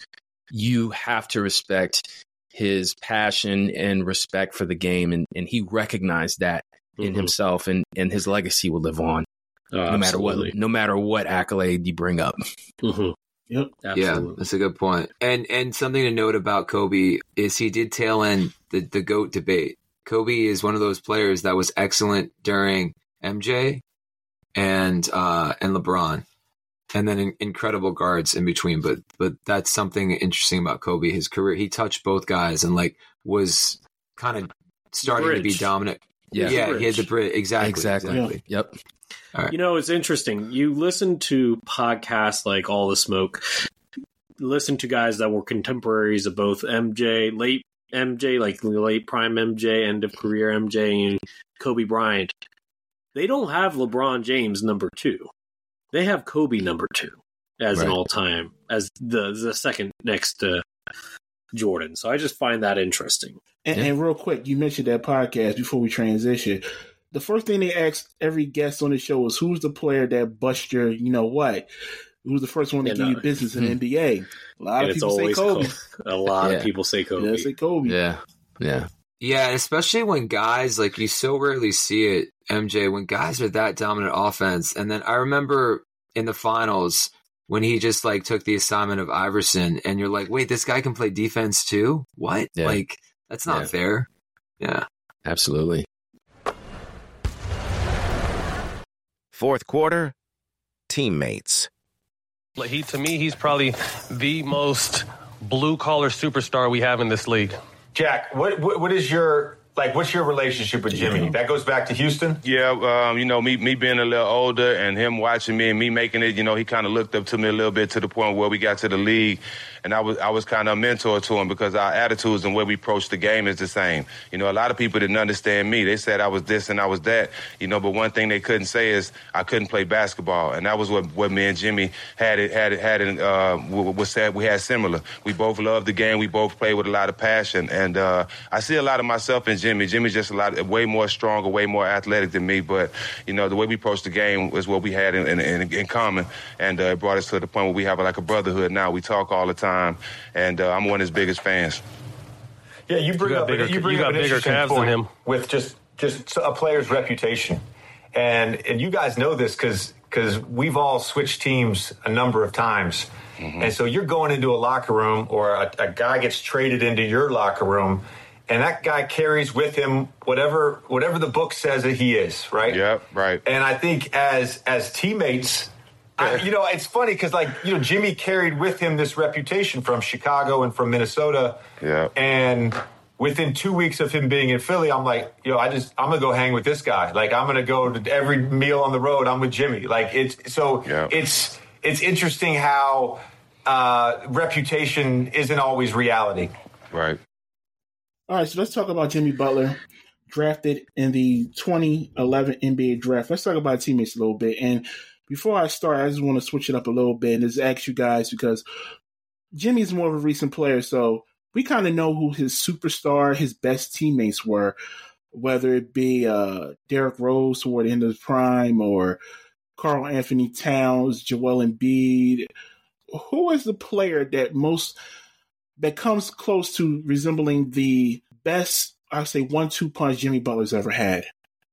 you have to respect his passion and respect for the game. And, and he recognized that in Mhm. himself and, and his legacy will live on. Oh, no matter absolutely. what no matter what accolade you bring up. Mhm. Yep. Yeah, that's a good point. And and something to note about Kobe is he did tail end the the goat debate. Kobe is one of those players that was excellent during MJ and uh and LeBron. And then in, incredible guards in between, but but that's something interesting about Kobe. His career, he touched both guys and like was kind of starting to be dominant. Yeah. yeah, he had the bridge exactly, Exactly. exactly. Yep. You know, it's interesting. You listen to podcasts like All the Smoke, listen to guys that were contemporaries of both MJ, late MJ, like late prime MJ, end of career MJ, and Kobe Bryant. They don't have LeBron James number two. They have Kobe number two as an all time, as the the second next to Jordan. So I just find that interesting. And, Yeah. and real quick, you mentioned that podcast before we transition. The first thing they ask every guest on the show is who's the player that bust your, you know what? Who's the first one to And, give you uh, business in the NBA? A lot And of people say always Kobe. A lot Yeah. of people say Kobe. Yeah, say Kobe. Yeah. Yeah. Yeah, especially when guys like you so rarely see it, MJ, when guys are that dominant offense. And then I remember in the finals, when he just like took the assignment of Iverson, and you're like, wait, this guy can play defense too? What? Yeah. Like that's not Yeah. fair. Yeah. Absolutely. Fourth quarter, teammates. Like, He to me, he's probably the most blue collar superstar we have in this league. Jack, what, what what is your like? What's your relationship with Jimmy? That goes back to Houston. Yeah, um, you know, me me being a little older and him watching me and me making it, you know, he kind of looked up to me a little bit to the point where we got to the league, and I was I was kind of a mentor to him because our attitudes and way we approach the game is the same. You know, a lot of people didn't understand me. They said I was this and I was that, you know, but one thing they couldn't say is I couldn't play basketball, and that was what, what me and Jimmy had it had it had it uh, was said we had similar. We both loved the game. We both played with a lot of passion, and uh, I see a lot of myself in Jimmy. Jimmy's just a lot way more stronger, way more athletic than me, but you know the way we approach the game was what we had in, in, in, in common, and uh, it brought us to the point where we have like a brotherhood now. We talk all the time, and uh, I'm one of his biggest fans. Yeah, you bring You up bigger- you bring you up got an bigger interesting calves than him. with just just a player's reputation, and and you guys know this because because we've all switched teams a number of times, and so you're going into a locker room or a, a guy gets traded into your locker room. And that guy carries with him whatever whatever the book says that he is, right? Yep, right. And I think as as teammates, I, you know, it's funny because like you know, Jimmy carried with him this reputation from Chicago and from Minnesota. Yeah. And within two weeks of him being in Philly, I'm like, you know, I just I'm gonna go hang with this guy. Like I'm gonna go to every meal on the road. I'm with Jimmy. Like it's so it's it's interesting how uh, reputation isn't always reality. Right. All right, so let's talk about Jimmy Butler, drafted in the 2011 NBA draft. Let's talk about teammates a little bit. And before I start, I just want to switch it up a little bit and just ask you guys because Jimmy's more of a recent player, so we kind of know who his superstar, his best teammates were, whether it be uh, Rose toward the end of his prime or Karl-Anthony Towns, Joel Embiid. Who is the player that most that comes close to resembling the best, I'd say, one-two punch Jimmy Butler's ever had?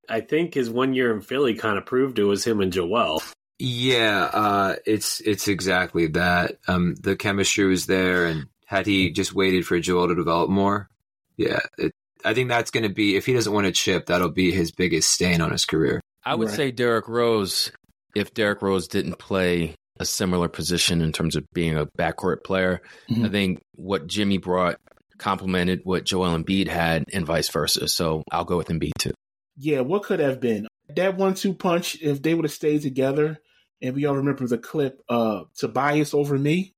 I think his one year in Philly kind of proved it was him and Joel. Yeah, uh, it's it's exactly that. Um, the chemistry was there, and had he just waited for Joel to develop more, yeah, it, I think that's going to be if he doesn't win a chip, that'll be his biggest stain on his career. I would say Derrick Rose, if Derrick Rose didn't play a similar position in terms of being a backcourt player, Mhm. I think what Jimmy brought complemented what Joel Embiid had and vice versa. So I'll go with Embiid too. Yeah, what could have been that one-two punch if they would have stayed together? And we all remember the clip, uh, Tobias over me.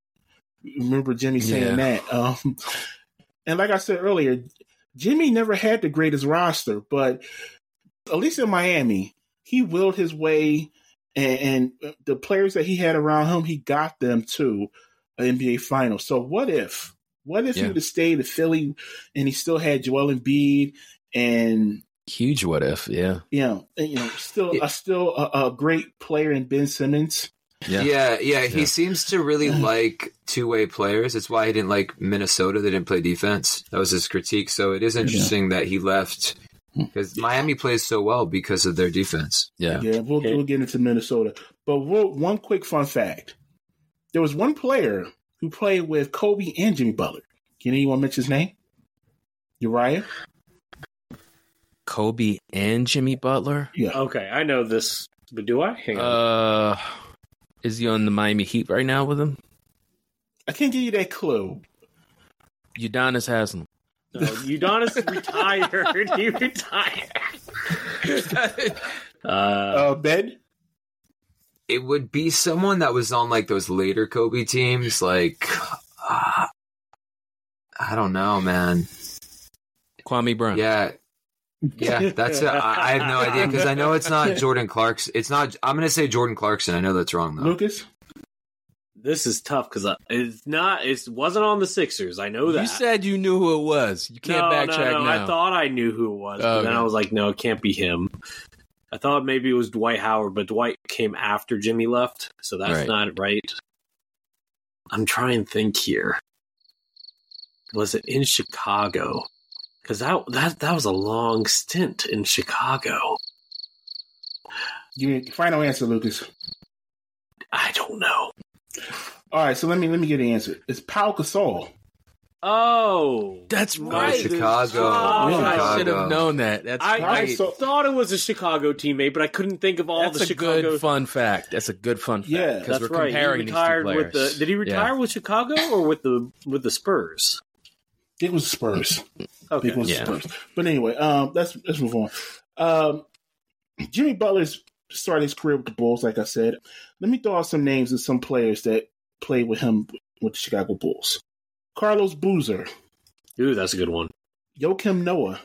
Remember Jimmy saying Yeah. that? Um, and like I said earlier, Jimmy never had the greatest roster, but at least in Miami, he willed his way, and, and the players that he had around him, he got them to an NBA final. So what if? What if he would have stayed in Philly and he still had Joel Embiid and Huge what if, yeah. you know, and, you know, still a still a, a great player in Ben Simmons. Yeah. yeah, yeah. He Yeah. seems to really like two way players. It's why he didn't like Minnesota. They didn't play defense. That was his critique. So it is interesting that he left because Miami plays so well because of their defense. Yeah. Yeah, we'll, we'll get into Minnesota. But we'll, one quick fun fact: there was one player who played with Kobe and Jimmy Butler. Can anyone mention his name? Uriah. Kobe and Jimmy Butler. Yeah. Okay, I know this, but do I? Hang on. Uh, is he on the Miami Heat right now with him? I can't give you that clue. Udonis Haslem. No, Udonis retired. he retired. uh, Uh, Ben. It would be someone that was on like those later Kobe teams, like uh, I don't know, man. Kwame Brown. Yeah, yeah, that's it. I, I have no idea because I know it's not Jordan Clarkson. It's not. I'm gonna say Jordan Clarkson. I know that's wrong though. Lucas. This is tough because it's not. It wasn't on the Sixers. I know that. You said you knew who it was. You can't no, backtrack no, no. now. I thought I knew who it was, but then Okay. I was like, no, it can't be him. I thought maybe it was Dwight Howard, but Dwight came after Jimmy left, so that's Right. not right. I'm trying to think here. Was it in Chicago? Because that that that was a long stint in Chicago. Give me final answer, Lucas. I don't know. All right, so let me let me get an answer. It's Pau Gasol. Oh, that's right. Chicago. Oh, I should have known that. That's I, I great. thought it was a Chicago teammate, but I couldn't think of all That's the a Chicago. good fun fact. That's a good fun fact. Yeah, because That's we're right. comparing he retired two with the. Did he retire Yeah. with Chicago or with the with the Spurs? It was Spurs. Okay. it was Yeah. Spurs. But anyway, um, let's let's move on. Um, Jimmy Butler's started his career with the Bulls, like I said. Let me throw out some names of some players that played with him with the Chicago Bulls. Carlos Boozer, Ooh, that's a good one. Joakim Noah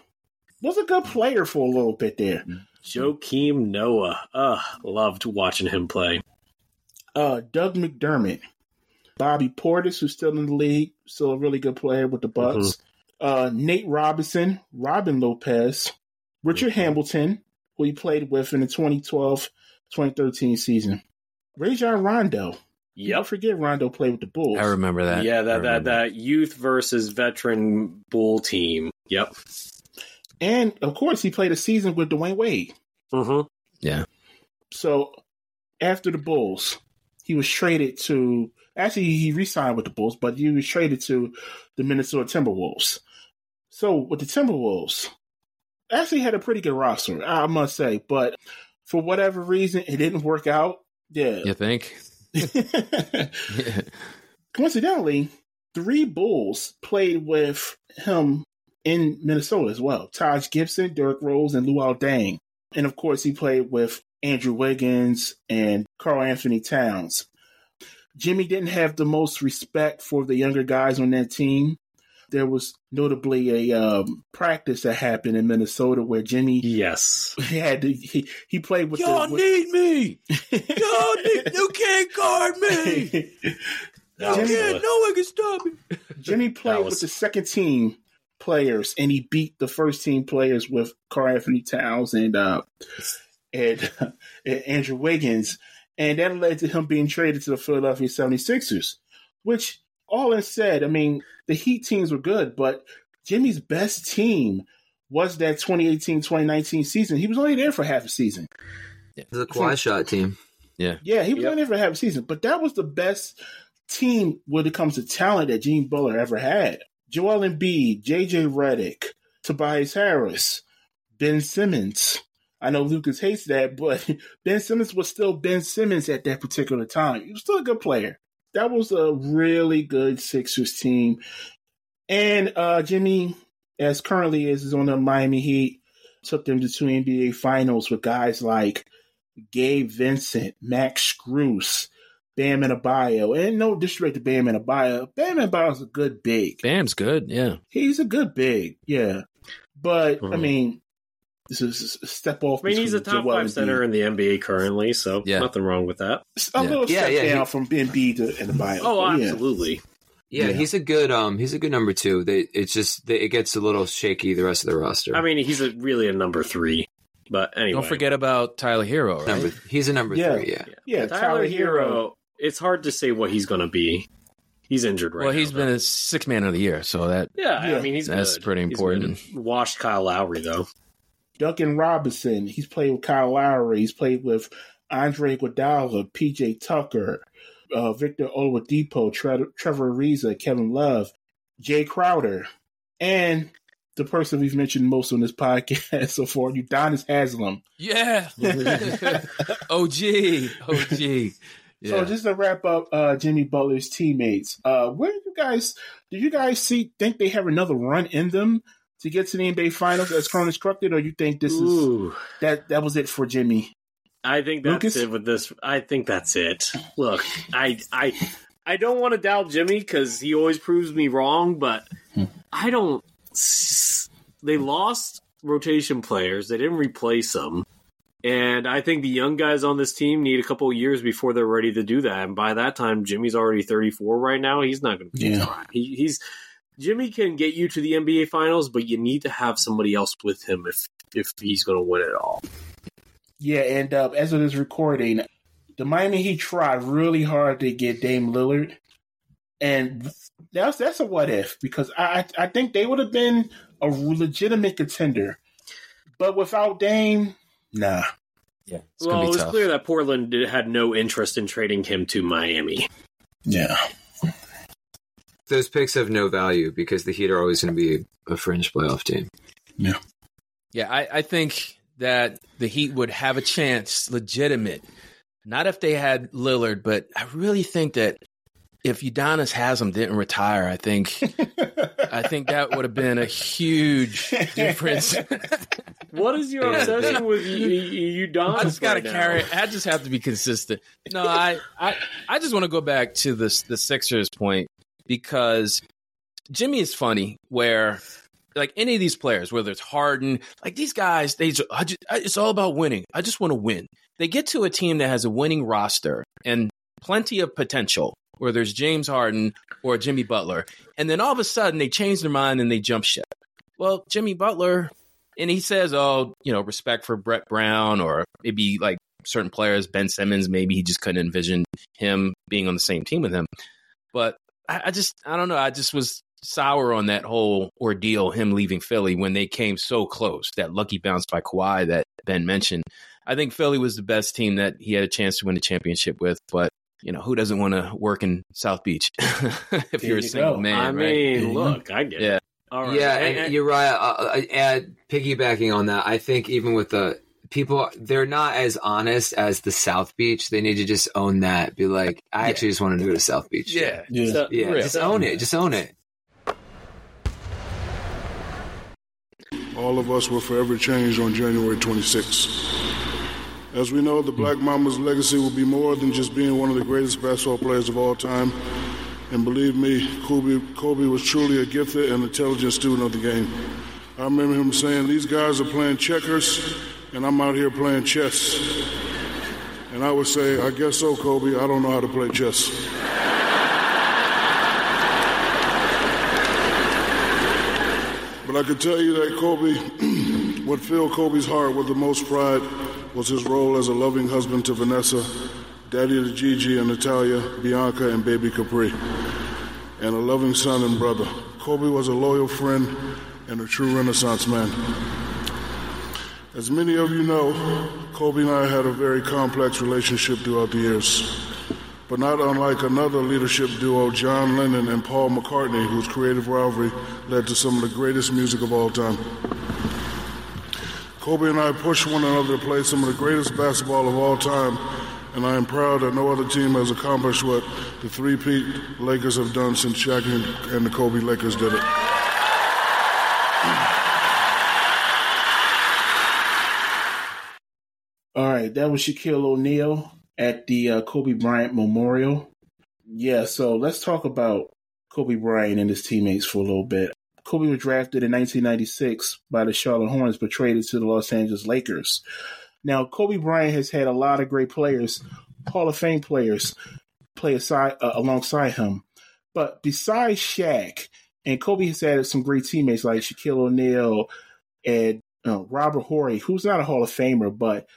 was a good player for a little bit there. Joakim Noah. Uh, loved watching him play. Uh, Doug McDermott, Bobby Portis, who's still in the league, still a really good player with the Bucks. Uh, Nate Robinson, Robin Lopez, Richard Hamilton, who he played with in the 2012-2013 season. Rajon Rondo. You don't forget Rondo played with the Bulls. I remember that. yeah, that that that youth versus veteran Bull team. Yep. And of course, he played a season with Dwyane Wade. Mm-hmm. Yeah. So after the Bulls, he was traded to. Actually, he re-signed with the Bulls, but he was traded to the Minnesota Timberwolves. So with the Timberwolves, actually had a pretty good roster, I must say. But for whatever reason, it didn't work out. Yeah. You think? Coincidentally, three Bulls played with him in Minnesota as well. Taj Gibson, Derrick Rose, and Luol Deng. And of course, he played with Andrew Wiggins and Karl-Anthony Towns. Jimmy didn't have the most respect for the younger guys on that team. There was notably a um, practice that happened in Minnesota where Jimmy yes had to, he he played with Y'all the, with, need me. Y'all need. You can't guard me. That You can't. No one can stop me. Jimmy played was- with the second team players, and he beat the first team players with Karl-Anthony Towns and uh, and, and Andrew Wiggins, and that led to him being traded to the Philadelphia 76ers, which all in said, I mean, the Heat teams were good, but Jimmy's best team was that 2018-2019 season. He was only there for half a season. It's a quad shot team. Yeah. Yeah, he was only there for half a season, but that was the best team when it comes to talent that Gene Butler ever had. Joel Embiid, JJ Redick, Tobias Harris, Ben Simmons. I know Lucas hates that, but Ben Simmons was still Ben Simmons at that particular time. He was still a good player. That was a really good Sixers team. And uh, Jimmy, as currently is, is on the Miami Heat, took them to two NBA finals with guys like Gabe Vincent, Max Strus, Bam Adebayo. And no disrespect to Bam Adebayo. Bam Adebayo's a good big. Bam's good. Yeah. He's a good big, yeah. But, I Mhm. mean, this is a step off. I mean, he's a top Joel five center in the NBA currently, so Yeah. nothing wrong with that. A Yeah. little Yeah, step yeah, down he- from Embiid to Adebayo. Oh, but yeah. absolutely. Yeah, Yeah. he's a good um he's a good number two. They it's just they, it gets a little shaky the rest of the roster. I mean, he's a, really a number three. But anyway, Don't forget about Tyler Herro, right? number he's a number Yeah. three, yeah. Yeah, Tyler, Herro. It's hard to say what he's going to be. He's injured right well, now. he's been a six man of the year, so that Yeah, Yeah. I mean, he's That's good. pretty important. good. Washed Kyle Lowry though. Duncan Robinson. He's played with Kyle Lowry. He's played with Andre Iguodala, PJ Tucker, uh, Victor Oladipo, Tre- Trevor Ariza, Kevin Love, Jae Crowder, and the person we've mentioned most on this podcast so far, Udonis Haslem. yeah, OG, OG. So just to wrap up, uh, Jimmy Butler's teammates. Uh, where do you guys do you guys see think they have another run in them to get to the NBA Finals as currently constructed, or you think this is that that was it for Jimmy? I think that's Lucas? it with this. I think that's it. Look, I I I don't want to doubt Jimmy because he always proves me wrong, but hmm. I don't. They lost rotation players. They didn't replace them. And I think the young guys on this team need a couple of years before they're ready to do that. And by that time, Jimmy's already 34 right now. He's not going to be Yeah. He, he's Jimmy can get you to the NBA Finals, but you need to have somebody else with him if if he's going to win it all. Yeah, and uh, as of this recording, the Miami Heat tried really hard to get Dame Lillard, and that's that's a what if because I I I think they would have been a legitimate contender, but without Dame, nah. yeah, it's well, gonna it was tough. clear that Portland did, had no interest in trading him to Miami. Yeah. Those picks have no value because the Heat are always going to be a fringe playoff team. Yeah. Yeah, I, I think that the Heat would have a chance, legitimate. Not if they had Lillard, but I really think that if Udonis Haslem didn't retire, I think I think that would have been a huge difference. What is your obsession with you, you, Don? I just got to carry. I just have to be consistent. No, I, I, I just want to go back to this the Sixers point because Jimmy is funny. Where like any of these players, whether it's Harden, like these guys, they just, it's all about winning. I just want to win. They get to a team that has a winning roster and plenty of potential, where there's James Harden or Jimmy Butler, and then all of a sudden they change their mind and they jump ship. Well, Jimmy Butler, and he says, "Oh, you know, respect for Brett Brown, or maybe like certain players, Ben Simmons. Maybe he just couldn't envision him being on the same team with him." But I, I just, I don't know. I just was sour on that whole ordeal, him leaving Philly when they came so close. That lucky bounce by Kawhi that Ben mentioned. I think Philly was the best team that he had a chance to win the championship with, but you know who doesn't want to work in South Beach if There you're a you single go. man? I right? mean, look, I get it. yeah. All right. Yeah, And- and you're right. Uh, uh, add piggybacking on that, I think even with the people, they're not as honest as the South Beach. They need to just own that. Be like, I actually just want to go to South Beach. Yeah, Yeah. So- yeah. real. Just own it. Just own it. All of us were forever changed on January 26th. As we know, the Black Mamba's legacy will be more than just being one of the greatest basketball players of all time. And believe me, Kobe, Kobe was truly a gifted and intelligent student of the game. I remember him saying, These guys are playing checkers, and I'm out here playing chess. And I would say, I guess so, Kobe. I don't know how to play chess. But I can tell you that Kobe, what filled Kobe's heart with the most pride was his role as a loving husband to Vanessa, daddy to Gigi and Natalia, Bianca, and baby Capri, and a loving son and brother. Kobe was a loyal friend and a true Renaissance man. As many of you know, Kobe and I had a very complex relationship throughout the years. But not unlike another leadership duo, John Lennon and Paul McCartney, whose creative rivalry led to some of the greatest music of all time. Kobe and I pushed one another to play some of the greatest basketball of all time, and I am proud that no other team has accomplished what the three-peat Lakers have done since Shaq and and the Kobe Lakers did it. All right, that was Shaquille O'Neal at the uh, Kobe Bryant Memorial. Yeah, so let's talk about Kobe Bryant and his teammates for a little bit. Kobe was drafted in 1996 by the Charlotte Hornets, but traded to the Los Angeles Lakers. Now, Kobe Bryant has had a lot of great players, Hall of Fame players, play aside uh, alongside him. But besides Shaq, and Kobe has had some great teammates like Shaquille O'Neal and uh, Robert Horry, who's not a Hall of Famer, but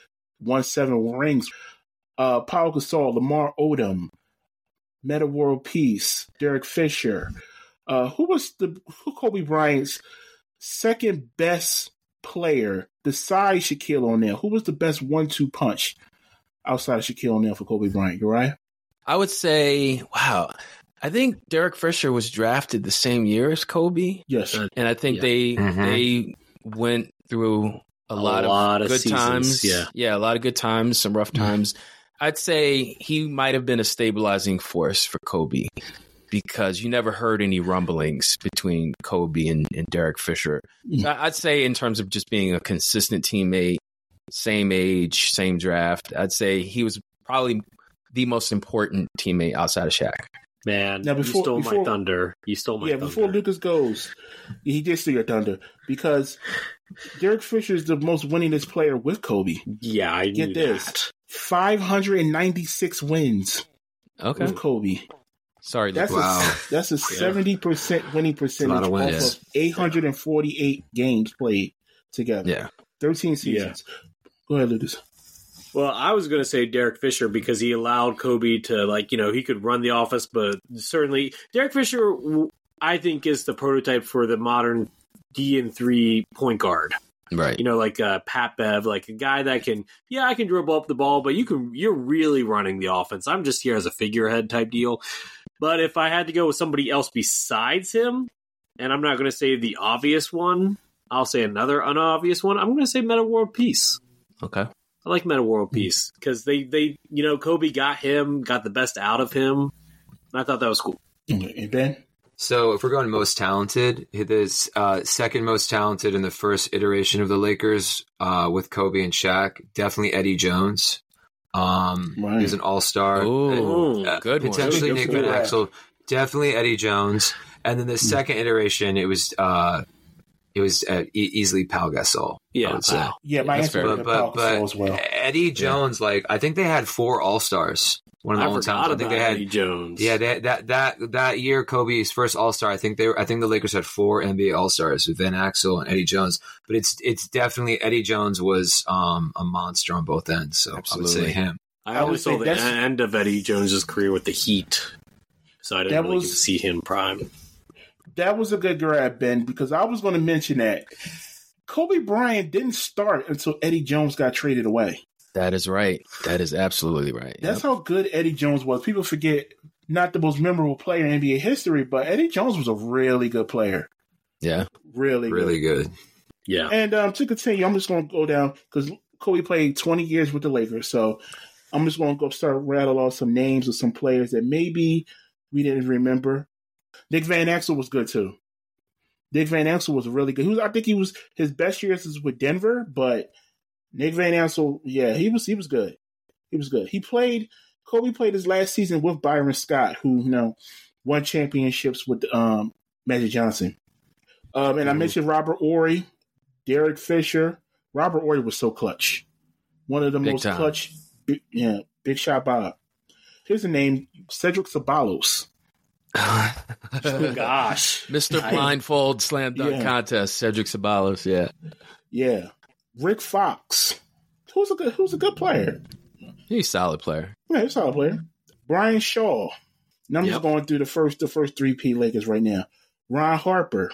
won seven rings. Uh, Pau Gasol, Lamar Odom, Metta World Peace, Derek Fisher. Uh, who was the who Kobe Bryant's second best player besides Shaquille O'Neal? Who was the best one-two punch outside of Shaquille O'Neal for Kobe Bryant? You right? I would say, wow. I think Derek Fisher was drafted the same year as Kobe. Yes, and I think yeah. they Mhm. they went through a, A lot, lot of of good seasons, times. yeah. yeah, a lot of good times, some rough mm-hmm. times. I'd say he might have been a stabilizing force for Kobe because you never heard any rumblings between Kobe and, and Derek Fisher. So I- I'd say in terms of just being a consistent teammate, same age, same draft, I'd say he was probably the most important teammate outside of Shaq. Man, Now, before- you stole my thunder. You stole my yeah, thunder. before Lucas goes, he did steal your thunder because Derek Fisher is the most winningest player with Kobe. yeah, I Get knew this. that. 596 wins Okay. with Kobe. Sorry, That's Lucas. Wow. a that's a seventy percent winning percentage lot of off of eight hundred and forty eight games played together. Yeah. thirteen seasons. Go ahead, Lucas. Well, I was going to say Derek Fisher because he allowed Kobe to like you know he could run the office, but certainly Derek Fisher, I think, is the prototype for the modern D and three point guard. Right. You know, like uh, Pat Bev, like a guy that can, yeah, I can dribble up the ball, but you can, you're really running the offense. I'm just here as a figurehead type deal. But if I had to go with somebody else besides him, and I'm not going to say the obvious one, I'll say another unobvious one. I'm going to say Metta World Peace. Okay. I like Metta World Peace because they, they, you know, Kobe got him, got the best out of him. And I thought that was cool. And Ben? So if we're going most talented, the uh, second most talented in the first iteration of the Lakers uh, with Kobe and Shaq, definitely Eddie Jones. Um, Right. He's an all star. Ooh, good one. Potentially Good Nick. Van Exel. Definitely Eddie Jones. And then the second iteration, it was uh, it was uh, e- easily Pau Gasol. I Yeah, would say. Pau. Yeah, my that's answer fair. would But be but, Gasol but as well. Eddie Jones, like I think they had four All Stars. One of the I only forgot times I think they had Eddie Jones. yeah, that that that that year, Kobe's first All Star. I think they were, I think the Lakers had four NBA All Stars with Van Exel and Eddie Jones. But it's it's definitely Eddie Jones was um, a monster on both ends. So I would Absolutely. say him. I I would only saw the end of Eddie Jones's career with the Heat, so I didn't That really was- get to see him prime. That was a good grab, Ben, because I was going to mention that Kobe Bryant didn't start until Eddie Jones got traded away. That is right. That is absolutely right. That's Yep. how good Eddie Jones was. People forget not the most memorable player in NBA history, but Eddie Jones was a really good player. Yeah. Really, Really good. good. Yeah, And um, to continue, I'm just going to go down because Kobe played 20 years with the Lakers. So I'm just going to go start rattle off some names of some players that maybe we didn't remember. Nick Van Exel was good too. Nick Van Exel was really good. He was, I think he was his best years is with Denver, but Nick Van Exel, yeah, he was he was good. He was good. He played Kobe played his last season with Byron Scott, who you know won championships with um, Magic Johnson. Um, and I mentioned Robert Horry, Derek Fisher. Robert Horry was so clutch. One of the Big most time. clutch. Big, yeah, Big Shot Bob. Here's a name: Cedric Ceballos. Oh, gosh, Mr. Blindfold Slam Dunk Yeah. Contest, Cedric Ceballos. Yeah. Yeah, Rick Fox. Who's a good? Who's a good player? He's a solid player. Yeah, he's a solid player. Brian Shaw. I'm just Yep. going through the first the first three-peat Lakers right now. Ron Harper,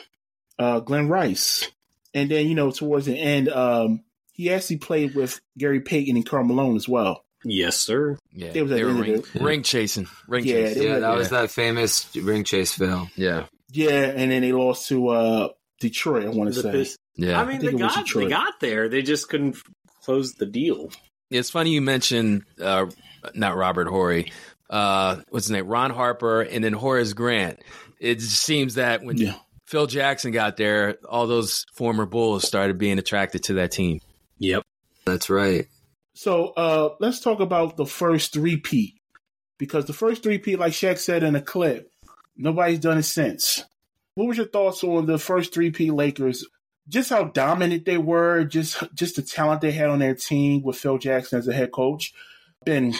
uh, Glenn Rice, and then you know towards the end, um, he actually played with Gary Payton and Karl Malone as well. Yes, sir. Yeah. They was they were end ring, it. ring chasing. Ring Yeah, chasing. Yeah, were- that was that famous ring chase film. Yeah. Yeah, and then they lost to uh, Detroit. I want to The say. Pist- Yeah. I mean, think they got they got there. They just couldn't close the deal. It's funny you mentioned uh, not Robert Horry. Uh, what's his name? Ron Harper and then Horace Grant. It seems that when Yeah. Phil Jackson got there, all those former Bulls started being attracted to that team. Yep. That's right. So uh, let's talk about the first three-peat because the first three-peat, like Shaq said in a clip, nobody's done it since. What was your thoughts on the first three-peat Lakers? Just how dominant they were, just just the talent they had on their team with Phil Jackson as a head coach. Ben,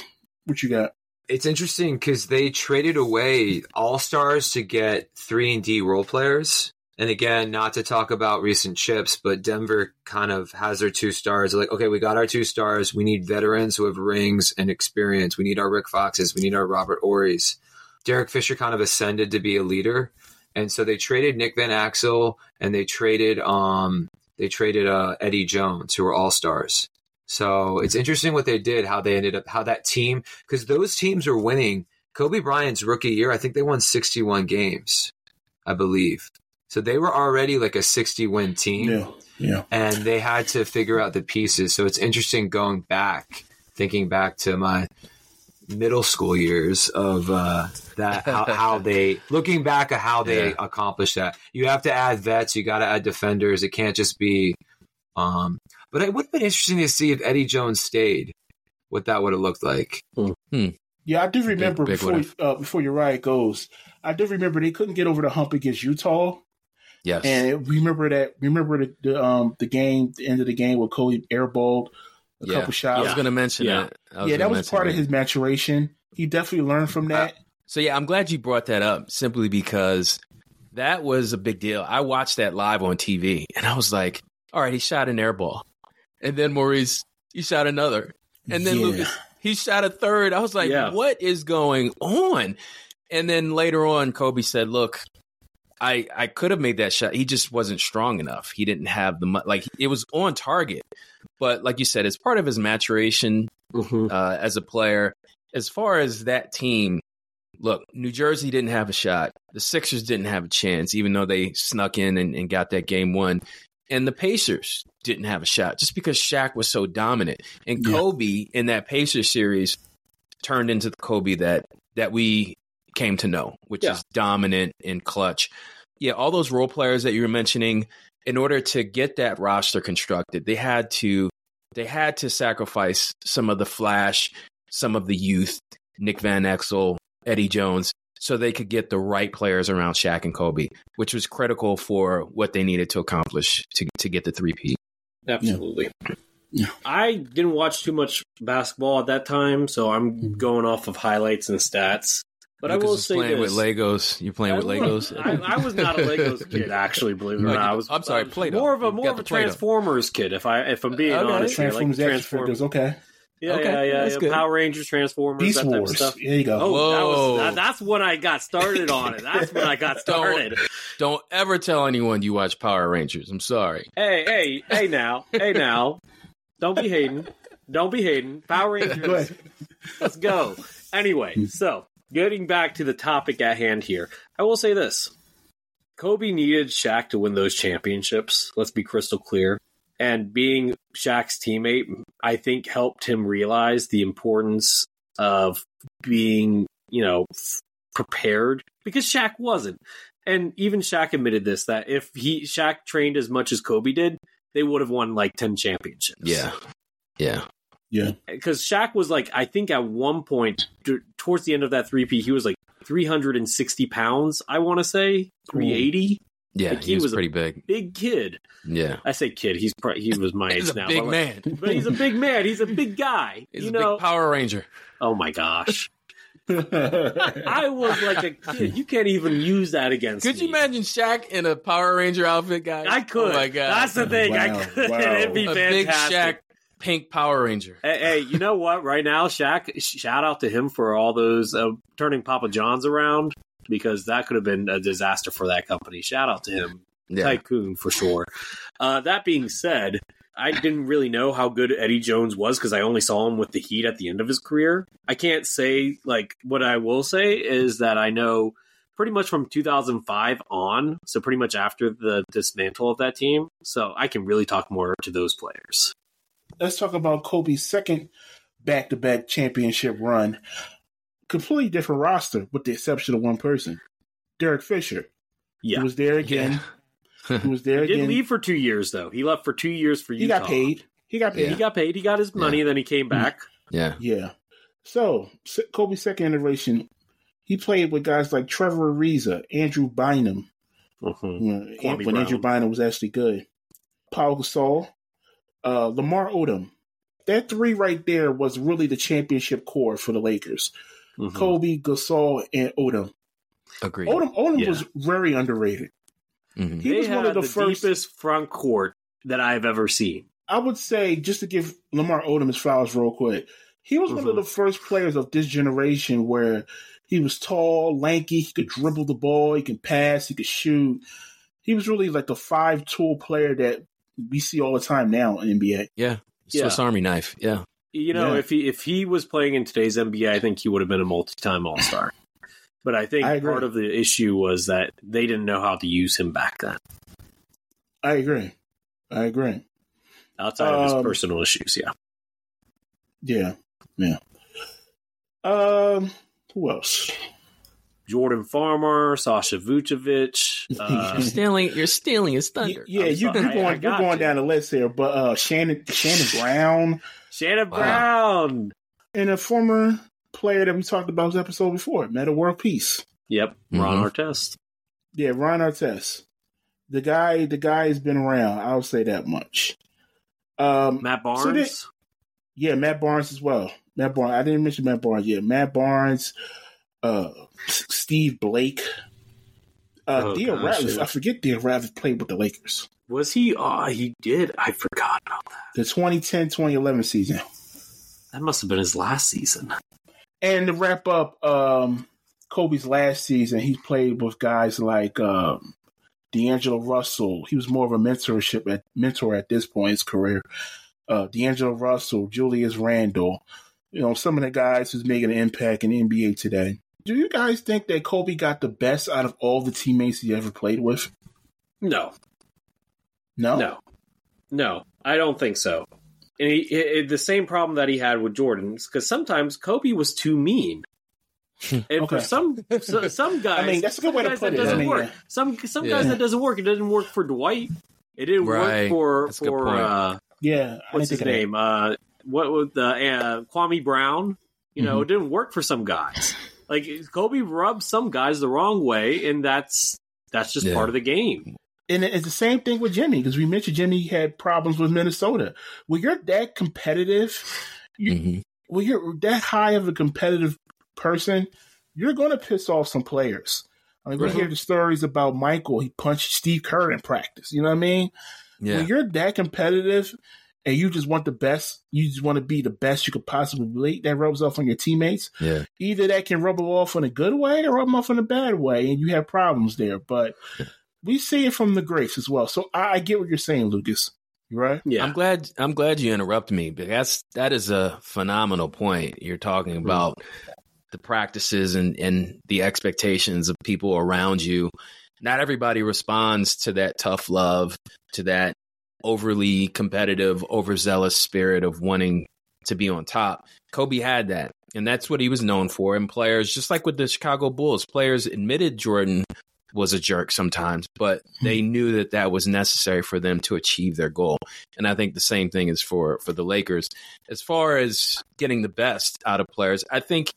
what you got? It's interesting because they traded away all stars to get three and D role players. And again, not to talk about recent chips, but Denver kind of has their two stars. They're like, okay, we got our two stars. We need veterans who have rings and experience. We need our Rick Foxes. We need our Robert Horry's. Derek Fisher kind of ascended to be a leader, and so they traded Nick Van Exel and they traded um they traded uh, Eddie Jones, who were all stars. So it's interesting what they did, how they ended up, how that team, because those teams are winning. Kobe Bryant's rookie year, I think they won 61 games, I believe. So they were already like a 60 win team. Yeah, yeah. And they had to figure out the pieces. So it's interesting going back, thinking back to my middle school years of uh, that, how, how they, looking back at how they Yeah. accomplished that. You have to add vets, you got to add defenders. It can't just be, um, but it would have been interesting to see if Eddie Jones stayed, what that would have looked like. Yeah, I do remember big before would've. uh, before your ride goes. I do remember they couldn't get over the hump against Utah. Yes. And remember that. Remember the, the um the game, the end of the game where Kobe airballed a yeah. couple shots. I was going to mention Yeah. that. Yeah, that was mention part of his maturation. He definitely learned from that. So yeah, I'm glad you brought that up simply because that was a big deal. I watched that live on TV and I was like, all right, he shot an airball. And then Maurice, he shot another. And then Yeah. Lucas, he shot a third. I was like, Yeah. what is going on? And then later on, Kobe said, look, I I could have made that shot. He just wasn't strong enough. He didn't have the like it was on target, but like you said, it's part of his maturation uh, as a player. As far as that team, look, New Jersey didn't have a shot. The Sixers didn't have a chance, even though they snuck in and, and got that game won. And the Pacers didn't have a shot just because Shaq was so dominant. And Yeah. Kobe in that Pacers series turned into the Kobe that that we came to know, which Yeah. is dominant and clutch. Yeah, all those role players that you were mentioning, in order to get that roster constructed, they had to they had to sacrifice some of the flash, some of the youth, Nick Van Exel, Eddie Jones, so they could get the right players around Shaq and Kobe, which was critical for what they needed to accomplish to to get the three-peat. Absolutely. yeah I didn't watch too much basketball at that time, so I'm mm-hmm. going off of highlights and stats. But I will say playing this. with Legos. You're playing with Legos. I, I was not a Legos kid, actually. Believe it or not, I was. I'm sorry, I was Play-Doh. More of a more of a Play-Doh. Transformers kid, if I if I'm being Okay. honest. here. Transformers like action Transform- figures, okay. Yeah, Okay, yeah, yeah, that's yeah. good. Power Rangers, Transformers, Beast that type Wars. of stuff. There you go. Oh, that was, Whoa. that, that's when I got started on it. That's when I got started. Don't ever tell anyone you watch Power Rangers. I'm sorry. hey, hey, hey now, hey now. Don't be hating. Don't be hating. Power Rangers. ahead. Let's go. Anyway, so getting back to the topic at hand here, I will say this. Kobe needed Shaq to win those championships. Let's be crystal clear. And being Shaq's teammate, I think helped him realize the importance of being, you know, prepared because Shaq wasn't. And even Shaq admitted this that if he Shaq trained as much as Kobe did, they would have won like 10 championships Yeah. Yeah. Yeah. because Shaq was like, I think at one point d- towards the end of that three-peat, he was like 360 pounds. I want to say 380. Yeah. Like, he, was, pretty big. Big kid. Yeah. I say kid. He's pro- he was my He's age a now. big but, man. like- but he's a big man. He's a big guy. He's you a know. big Power Ranger. oh my gosh. I was like a kid. You can't even use that against Could me. you imagine Shaq in a Power Ranger outfit, guys? I could. Oh my god. That's the thing. I could. wow. It'd be a fantastic. big Shaq pink Power Ranger. Hey, hey, you know what? Right now, Shaq, shout out to him for all those uh, turning Papa John's around because that could have been a disaster for that company. Shout out to him, Yeah. tycoon for sure. Uh, that being said, I didn't really know how good Eddie Jones was because I only saw him with the Heat at the end of his career. I can't say like what I will say is that I know pretty much from 2005 on, so pretty much after the dismantle of that team. So I can really talk more to those players. Let's talk about Kobe's second back to back championship run. Completely different roster, with the exception of one person. Derek Fisher. Yeah. He was there again. He was there He didn't leave for two years though. He left for two years for Utah. he got paid. He got paid. He got paid. He got his money, and then he came back. Yeah. Yeah. So Se- Kobe's second iteration, he played with guys like Trevor Ariza, Andrew Bynum, Mhm. you know, when Andrew Bynum was actually good. Pau Gasol, uh, Lamar Odom. That three right there was really the championship core for the Lakers. Mhm. Kobe, Gasol, and Odom. Agreed. Odom, Odom Yeah. was very underrated. Mhm. He they was had one of the, the first. deepest front court that I've ever seen. I would say, just to give Lamar Odom his flowers real quick, he was one of Mhm. the first players of this generation where he was tall, lanky, he could dribble the ball, he could pass, he could shoot. He was really like a five tool player that we see all the time now in NBA. Yeah. Swiss Yeah. Army knife. Yeah. You know, Yeah. if he if he was playing in today's NBA, I think he would have been a multi-time All Star. But I think I part of the issue was that they didn't know how to use him back then, I agree. I agree. outside of his Um, personal issues. Yeah, Yeah. Yeah. Um, who else? Jordan Farmar, Sasha Vujacic. Uh, You're stealing. You're stealing his thunder. Yeah, you, sorry, you're I going, you're going you. down the list here, but uh, Shannon Shannon Brown Shannon Wow. Brown. and a former player that we talked about this episode before, Metta World Peace. Yep, Ron Mhm. Artest. Yeah, Ron Artest. The guy, the guy has been around. I'll say that much. Um, Matt Barnes. So they- yeah, Matt Barnes as well. Matt Barnes. I didn't mention Matt Barnes. Yeah, Matt Barnes. Uh, Steve Blake. Uh, Oh, Theo Ratliff. I forget Theo Ratliff played with the Lakers. was he? Oh, he did. I forgot about that. The 2010-2011 season. That must have been his last season. And to wrap up, um, Kobe's last season, he played with guys like um, D'Angelo Russell. He was more of a mentorship at, mentor at this point in his career. Uh, D'Angelo Russell, Julius Randle, you know, some of the guys who's making an impact in the NBA today. Do you guys think that Kobe got the best out of all the teammates he ever played with? No. No? No. No, I don't think so. And he, he, the same problem that he had with Jordan, because sometimes Kobe was too mean. And Okay. for some so, some guys, I mean, that's a good way to put that it. Doesn't mean, work. yeah. Some some Yeah. guys that doesn't work. It doesn't work for Dwight. It didn't Right. work for That's for uh, Yeah, what's his think of that. name? Uh, what was the uh, Kwame Brown? You know, Mhm. it didn't work for some guys. Like Kobe rubbed some guys the wrong way, and that's that's just Yeah. part of the game. And it's the same thing with Jimmy because we mentioned Jimmy had problems with Minnesota. When you're that competitive, you, Mm-hmm. when you're that high of a competitive person, you're going to piss off some players. I mean, we Mhm. hear the stories about Michael. He punched Steve Kerr in practice. You know what I mean? Yeah. When you're that competitive and you just want the best, you just want to be the best you could possibly be. That rubs off on your teammates. Yeah. Either that can rub them off in a good way or rub them off in a bad way, and you have problems there. But we see it from the grace as well. So I, I get what you're saying, Lucas. You right? Yeah. I'm glad I'm glad you interrupt me because that's that is a phenomenal point. You're talking mm. about the practices and, and the expectations of people around you. Not everybody responds to that tough love, to that overly competitive, overzealous spirit of wanting to be on top. Kobe had that. And that's what he was known for. And players, just like with the Chicago Bulls, players admitted Jordan was a jerk sometimes, but they hmm. knew that that was necessary for them to achieve their goal. And I think the same thing is for for the Lakers. As far as getting the best out of players, I think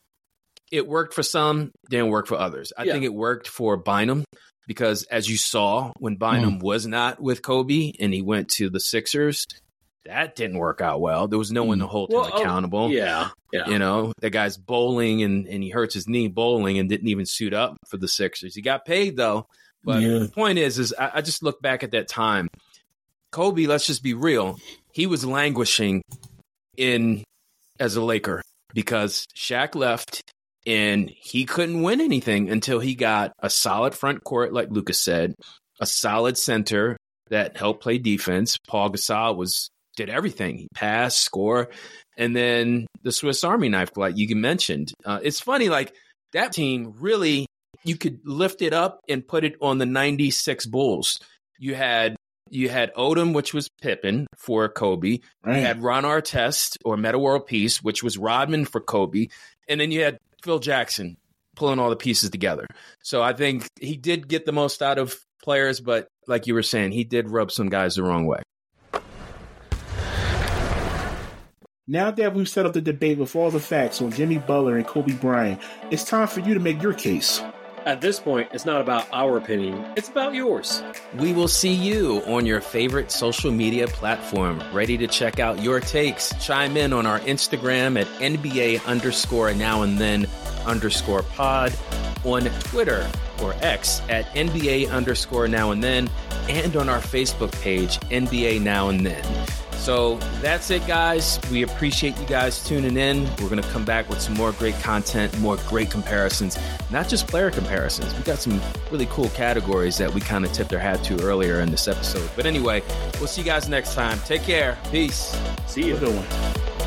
it worked for some, didn't work for others. I Yeah. think it worked for Bynum because as you saw when Bynum hmm. was not with Kobe and he went to the Sixers, that didn't work out well. There was no one to hmm. hold Well, him oh, accountable. yeah, yeah. You know, the guy's bowling and, and he hurts his knee bowling and didn't even suit up for the Sixers. He got paid though. But Yeah. the point is, is I, I just look back at that time. Kobe, let's just be real. He was languishing in as a Laker because Shaq left and he couldn't win anything until he got a solid front court, like Lucas said, a solid center that helped play defense. Pau Gasol was did everything. He passed, score, and then the Swiss Army knife, like you mentioned. Uh, it's funny, like that team really you could lift it up and put it on the '96 Bulls. You had you had Odom, which was Pippen for Kobe. Right. You had Ron Artest or Metta World Peace, which was Rodman for Kobe, and then you had Phil Jackson pulling all the pieces together. So I think he did get the most out of players, but like you were saying, he did rub some guys the wrong way. Now that we've set up the debate with all the facts on Jimmy Butler and Kobe Bryant, it's time for you to make your case. At this point, it's not about our opinion; it's about yours. We will see you on your favorite social media platform, ready to check out your takes. Chime in on our Instagram at NBA underscore now and then underscore pod, on Twitter or X at NBA underscore now and then, and on our Facebook page, NBA now and then. So that's it, guys. We appreciate you guys tuning in. We're going to come back with some more great content, more great comparisons, not just player comparisons. We got some really cool categories that we kind of tipped our hat to earlier in this episode. But anyway, we'll see you guys next time. Take care. Peace. See you. Good one.